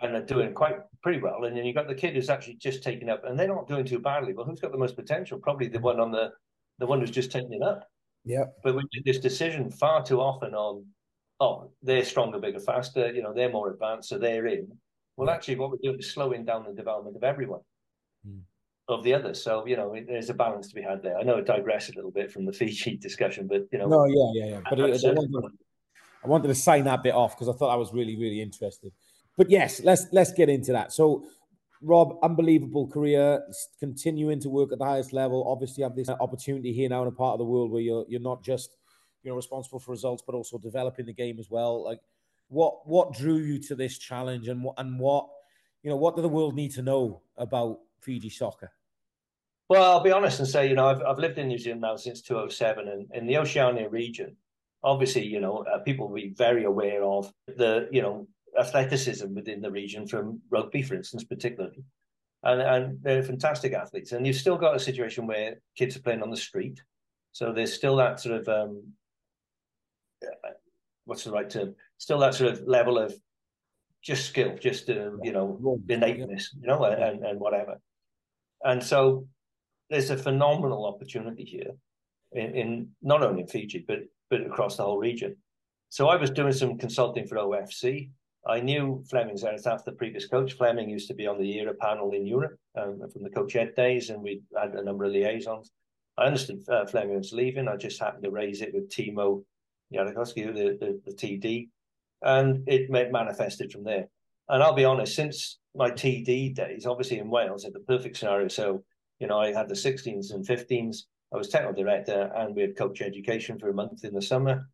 And they're doing quite pretty well, and then you've got the kid who's actually just taken up, and they're not doing too badly. Well, who's got the most potential? Probably the one on the the one who's just taking it up. Yeah. But we make this decision far too often on, oh, they're stronger, bigger, faster, you know, they're more advanced, so they're in. Well, actually, what we're doing is slowing down the development of everyone, mm. of the others. So, you know, there's a balance to be had there. I know it digressed a little bit from the Fiji discussion, but, you know. No, yeah, yeah, yeah. But it, I, wanted, I wanted to sign that bit off because I thought I was really, really interested. But yes, let's let's get into that. So Rob, unbelievable career, continuing to work at the highest level. Obviously, have this opportunity here now in a part of the world where you're you're not just you know responsible for results, but also developing the game as well. Like, what what drew you to this challenge, and what and what you know what do the world need to know about Fiji soccer? Well, I'll be honest and say, you know, I've I've lived in New Zealand now since 2007, and in the Oceania region, obviously, you know, uh, people will be very aware of the you know athleticism within the region from rugby, for instance, particularly. And, and they're fantastic athletes. And you've still got a situation where kids are playing on the street. So there's still that sort of, um, what's the right term? Still that sort of level of just skill, just, uh, you know, innateness, you know, and, and whatever. And so there's a phenomenal opportunity here in, in not only in Fiji, but, but across the whole region. so I was doing some consulting for OFC. I knew Flemming Serritslev, the previous coach. Flemming used to be on the JIRA panel in Europe um, from the Coach Ed days, and we had a number of liaisons. I understood uh, Flemming was leaving. I just happened to raise it with Timo Jankowski, the, the, the TD, and it manifested from there. And I'll be honest, since my TD days, obviously in Wales, at the perfect scenario. So, you know, I had the 16s and 15s. I was technical director and we had coach education for a month in the summer.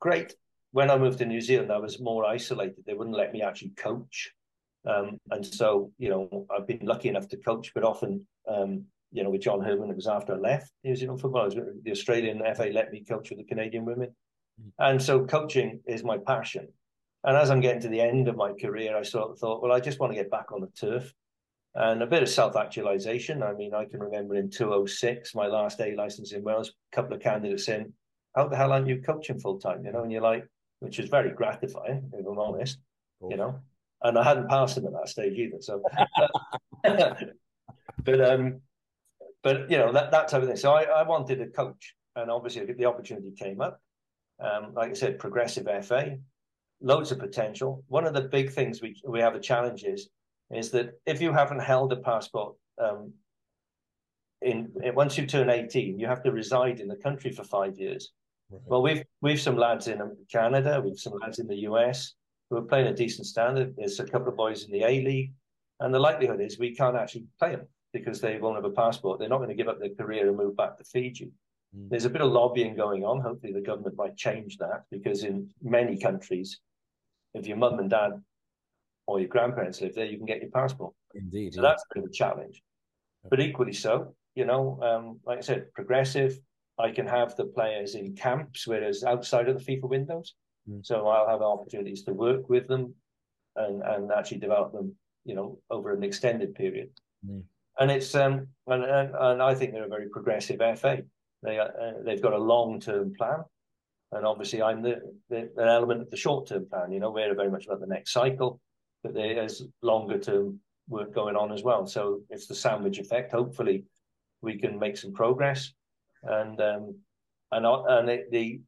Great. When I moved to New Zealand, I was more isolated. They wouldn't let me actually coach. Um, and so, you know, I've been lucky enough to coach, but often, um, you know, with John Herdman, it was after I left New Zealand football. the Australian FA let me coach with the Canadian women. Mm. And so coaching is my passion. And as I'm getting to the end of my career, I sort of thought, well, I just want to get back on the turf and a bit of self actualization. I mean, I can remember in 206, my last A license in Wales, a couple of candidates saying, How the hell aren't you coaching full time? You know, and you're like, which is very gratifying, if I'm honest, cool. you know. And I hadn't passed him at that stage either. So, *laughs* *laughs* but, um, but you know, that, that type of thing. So I, I wanted a coach, and obviously the opportunity came up. Um, like I said, progressive FA, loads of potential. One of the big things we we have a challenge is is that if you haven't held a passport um, in, in, once you turn 18, you have to reside in the country for five years. Right. Well, we've we've some lads in Canada, we've some lads in the US who are playing a decent standard. There's a couple of boys in the A League, and the likelihood is we can't actually play them because they won't have a passport. They're not going to give up their career and move back to Fiji. Mm. There's a bit of lobbying going on. Hopefully, the government might change that because in many countries, if your mum and dad or your grandparents live there, you can get your passport. Indeed. So yeah. that's a bit of a challenge. But equally so, you know, um, like I said, progressive. I can have the players in camps, whereas outside of the FIFA windows. Mm. So I'll have opportunities to work with them and, and actually develop them, you know, over an extended period. Mm. And it's um and, and, and I think they're a very progressive FA. They uh, they've got a long term plan, and obviously I'm the, the an element of the short term plan. You know, we're very much about the next cycle, but there's longer term work going on as well. So it's the sandwich effect. Hopefully, we can make some progress, and um, and and it, the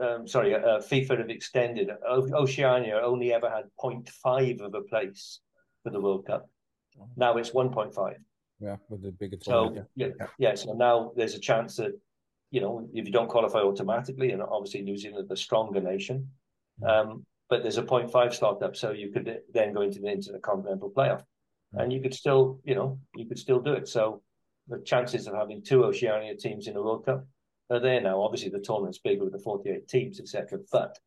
um, sorry, uh, FIFA have extended. Oceania only ever had 0.5 of a place for the World Cup. Now it's 1.5. Yeah, with the bigger tournament. So yeah, yeah. So now there's a chance that you know, if you don't qualify automatically, and obviously New Zealand a stronger nation, mm. um, but there's a 0.5 slot up, so you could then go into the intercontinental playoff, mm. and you could still, you know, you could still do it. So the chances of having two Oceania teams in the World Cup are there now. Obviously, the tournament's bigger with the 48 teams, etc. But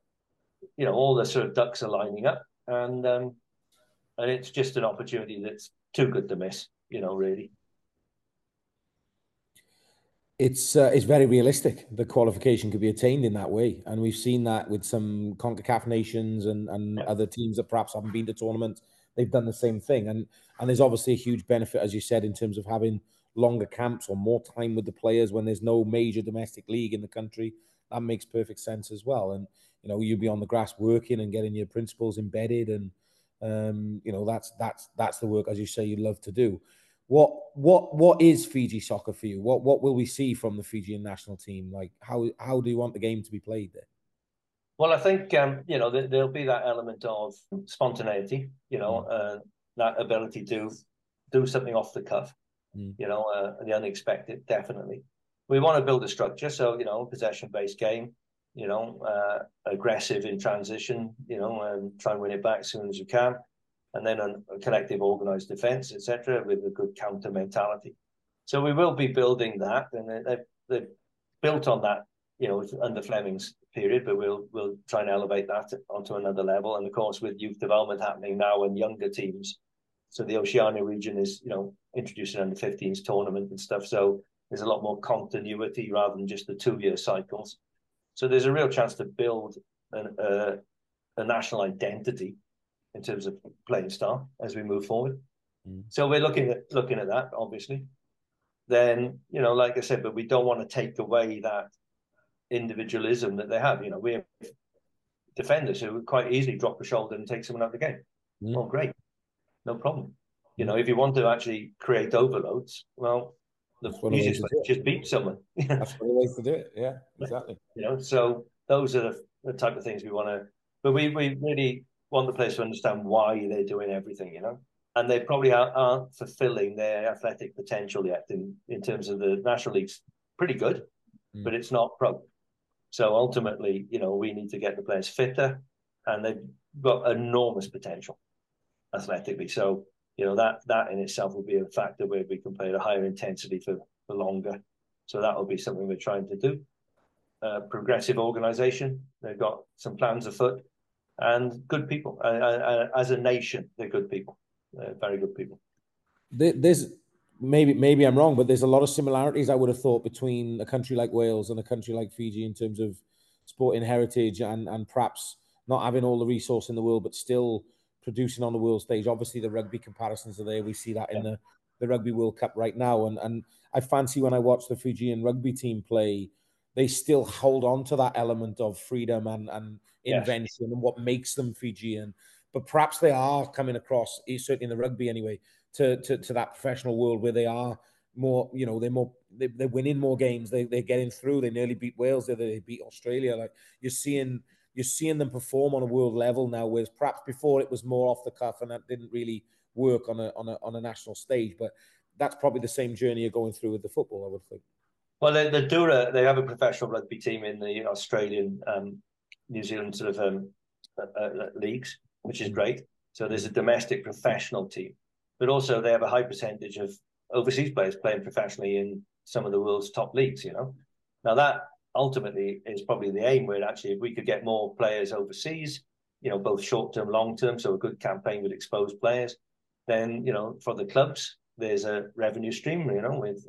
you know, all the sort of ducks are lining up, and um, and it's just an opportunity that's too good to miss. You know, really it's uh, it's very realistic. The qualification could be attained in that way, and we've seen that with some Concacaf nations and and yeah. other teams that perhaps haven't been to tournaments. They've done the same thing, and and there's obviously a huge benefit, as you said, in terms of having longer camps or more time with the players when there's no major domestic league in the country. That makes perfect sense as well, and you know you'll be on the grass working and getting your principles embedded, and um, you know that's that's that's the work, as you say, you love to do. What what what is Fiji soccer for you? What what will we see from the Fijian national team? Like how how do you want the game to be played there? Well, I think um, you know there, will be that element of spontaneity. You know, mm. uh, that ability to do something off the cuff. Mm. You know, uh, the unexpected. Definitely, we want to build a structure. So you know, possession based game. You know, uh, aggressive in transition. You know, and try and win it back as soon as you can and then a, collective organized defense, etc., with a good counter mentality. So we will be building that, and they've, they've built on that, you know, under Flemming's period, but we'll we'll try and elevate that onto another level. And of course, with youth development happening now and younger teams, so the Oceania region is, you know, introducing under 15s tournament and stuff. So there's a lot more continuity rather than just the two-year cycles. So there's a real chance to build an, uh, a national identity in terms of playing style as we move forward. Mm. So we're looking at looking at that, obviously. Then, you know, like I said, but we don't want to take away that individualism that they have. You know, we have defenders who quite easily drop a shoulder and take someone out of the game. Mm. Oh, great. No problem. You know, if you want to actually create overloads, well, the easiest way is just beat someone. *laughs* That's one of the ways to do it. Yeah, *laughs* exactly. You know, so those are the, the type of things we want to. But we we really want the players to understand why they're doing everything, you know. And they probably aren't, aren't fulfilling their athletic potential yet in, in terms of the national leagues. Pretty good, mm. but it's not pro. So ultimately, you know, we need to get the players fitter, and they've got enormous potential athletically. So you know that that in itself will be a factor where we can play at a higher intensity for for longer. So that will be something we're trying to do. Uh, progressive organisation. They've got some plans afoot, and good people. Uh, uh, as a nation, they're good people. Very good people. There's maybe maybe I'm wrong, but there's a lot of similarities I would have thought between a country like Wales and a country like Fiji in terms of sporting heritage and and perhaps not having all the resource in the world, but still producing on the world stage. Obviously, the rugby comparisons are there. We see that in the, the Rugby World Cup right now. And, and I fancy when I watch the Fijian rugby team play, they still hold on to that element of freedom and, and invention yes. and what makes them Fijian. But perhaps they are coming across, eh, certainly in the rugby anyway, to, to, to that professional world where they are more, you know, they're more, they, are winning more games. They, they're getting through. They nearly beat Wales. They, they beat Australia. Like you're seeing you're seeing them perform on a world level now, whereas perhaps before it was more off the cuff and that didn't really work on a on a on a national stage. But that's probably the same journey you're going through with the football, I would think. Well, the, do they have a professional rugby team in the Australian, um, New Zealand sort of um, uh, uh, leagues, which is great. So there's a domestic professional team, but also they have a high percentage of overseas players playing professionally in some of the world's top leagues. You know, now that ultimately is probably the aim where actually if we could get more players overseas, you know, both short term, long term, so a good campaign would expose players, then, you know, for the clubs, there's a revenue stream, you know, with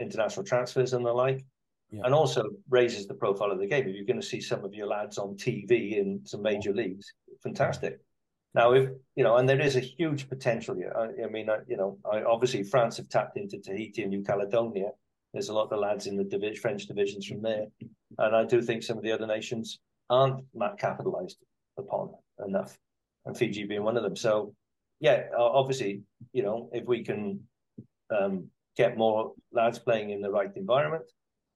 international transfers and the like. Yeah. And also raises the profile of the game. If you're going to see some of your lads on TV in some major leagues, fantastic. Now, if you know, and there is a huge potential here. I, I mean, I, you know, I, obviously France have tapped into Tahiti and New Caledonia, there's a lot of lads in the French divisions from there, and I do think some of the other nations aren't capitalised upon enough, and Fiji being one of them. So, yeah, obviously, you know, if we can um, get more lads playing in the right environment,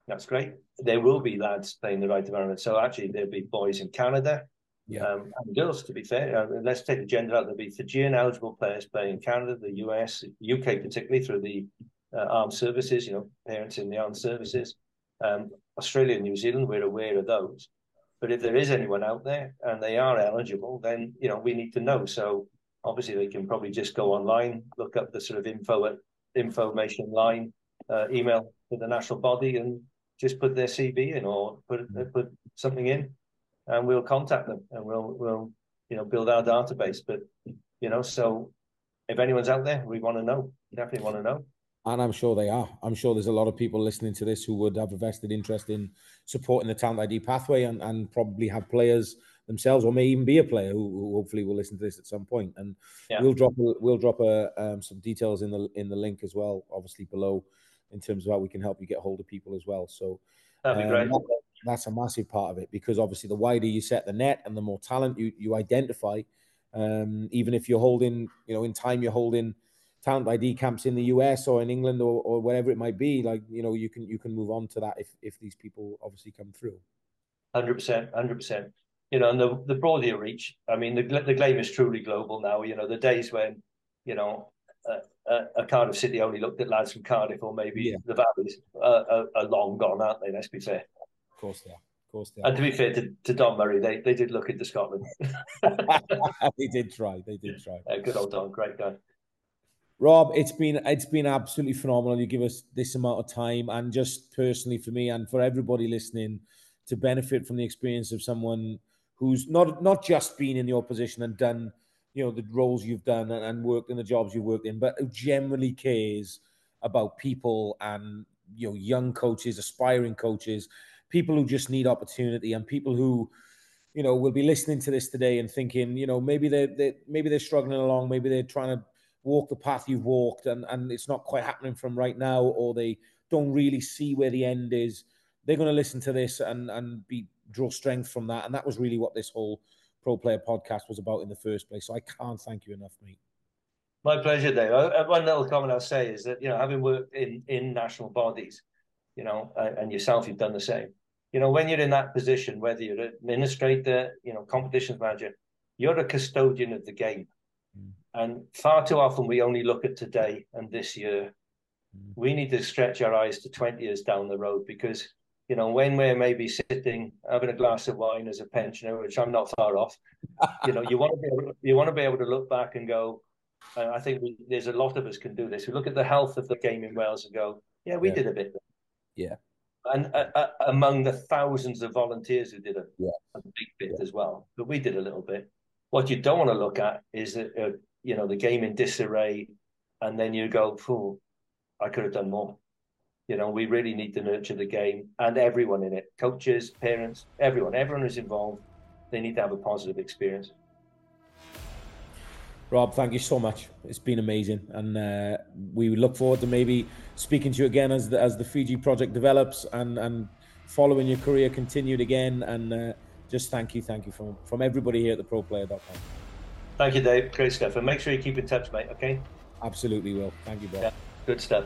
that's great. There will be lads playing the right environment. So actually, there'll be boys in Canada, yeah. Um, and girls, to be fair, uh, let's take the gender out. There'll be Fijian eligible players playing in Canada, the US, UK, particularly through the uh, armed services, you know, parents in the armed services. Um, Australia and New Zealand, we're aware of those. But if there is anyone out there and they are eligible, then you know we need to know. So obviously they can probably just go online, look up the sort of info at information line, uh, email to the national body, and just put their CV in or put uh, put something in, and we'll contact them and we'll we'll you know build our database. But you know, so if anyone's out there, we want to know. Definitely want to know and I'm sure they are. I'm sure there's a lot of people listening to this who would have a vested interest in supporting the talent ID pathway and, and probably have players themselves, or may even be a player who, who hopefully will listen to this at some point. And yeah. we'll drop we'll drop a, um, some details in the in the link as well, obviously below, in terms of how we can help you get hold of people as well. So that'd be um. That, that's a massive part of it because obviously the wider you set the net and the more talent you you identify, um, even if you're holding, you know, in time you're holding talent ID camps in the US or in England or, or wherever it might be, like you know, you can you can move on to that if if these people obviously come through. Hundred percent, hundred percent. You know, and the the broader you reach, I mean, the the game is truly global now. You know, the days when you know a, a Cardiff City only looked at lads from Cardiff or maybe yeah. the Valleys are, are, are, long gone, aren't they? Let's be fair. Of course they are. Of course they are. And to be fair to, to Don Murray, they, they did look into Scotland. *laughs* *laughs* they did try. They did try. *laughs* Yeah, good old Don, great guy. Rob, it's been it's been absolutely phenomenal. You give us this amount of time, and just personally for me and for everybody listening, to benefit from the experience of someone who's not not just been in your position and done, you know, the roles you've done and, and worked in the jobs you've worked in, but who generally cares about people and you know young coaches, aspiring coaches, people who just need opportunity, and people who you know will be listening to this today and thinking, you know, maybe they they maybe they're struggling along, maybe they're trying to walk the path you've walked and, and it's not quite happening from right now, or they don't really see where the end is, they're going to listen to this and, and be draw strength from that. And that was really what this whole Pro Player podcast was about in the first place. So I can't thank you enough, mate. My pleasure, Dave. Uh, uh, one little comment I'll say is that, you know, having worked in, in national bodies, you know, and yourself, you've done the same. You You know, when you're in that position, whether you're an administrator, you know, competitions manager, you're a custodian of the game. And far too often we only look at today and this year. Mm. We need to stretch our eyes to 20 years down the road because, you know, when we're maybe sitting having a glass of wine as a pensioner, which I'm not far off, you know, you want to be able, you want to be able to look back and go, I think we, there's a lot of us can do this. We look at the health of the game in Wales and go, yeah, we yeah. did a bit. Yeah. And uh, uh, among the thousands of volunteers who did a, yeah. a big bit yeah. as well, but we did a little bit. What you don't want to look at is that uh, you know the game in disarray, and then you go, "Fool, I could have done more." You know, we really need to nurture the game and everyone in it, coaches, parents, everyone, everyone who's involved. They need to have a positive experience. Rob, thank you so much. It's been amazing, and uh, we look forward to maybe speaking to you again as the as the Fiji project develops and and following your career continued again. And uh, just thank you, thank you from from everybody here at the ProPlayer.com. Thank you, Dave. Great stuff, and make sure you keep in touch, mate. Okay. Absolutely will. Thank you, Bob. Yeah, good stuff.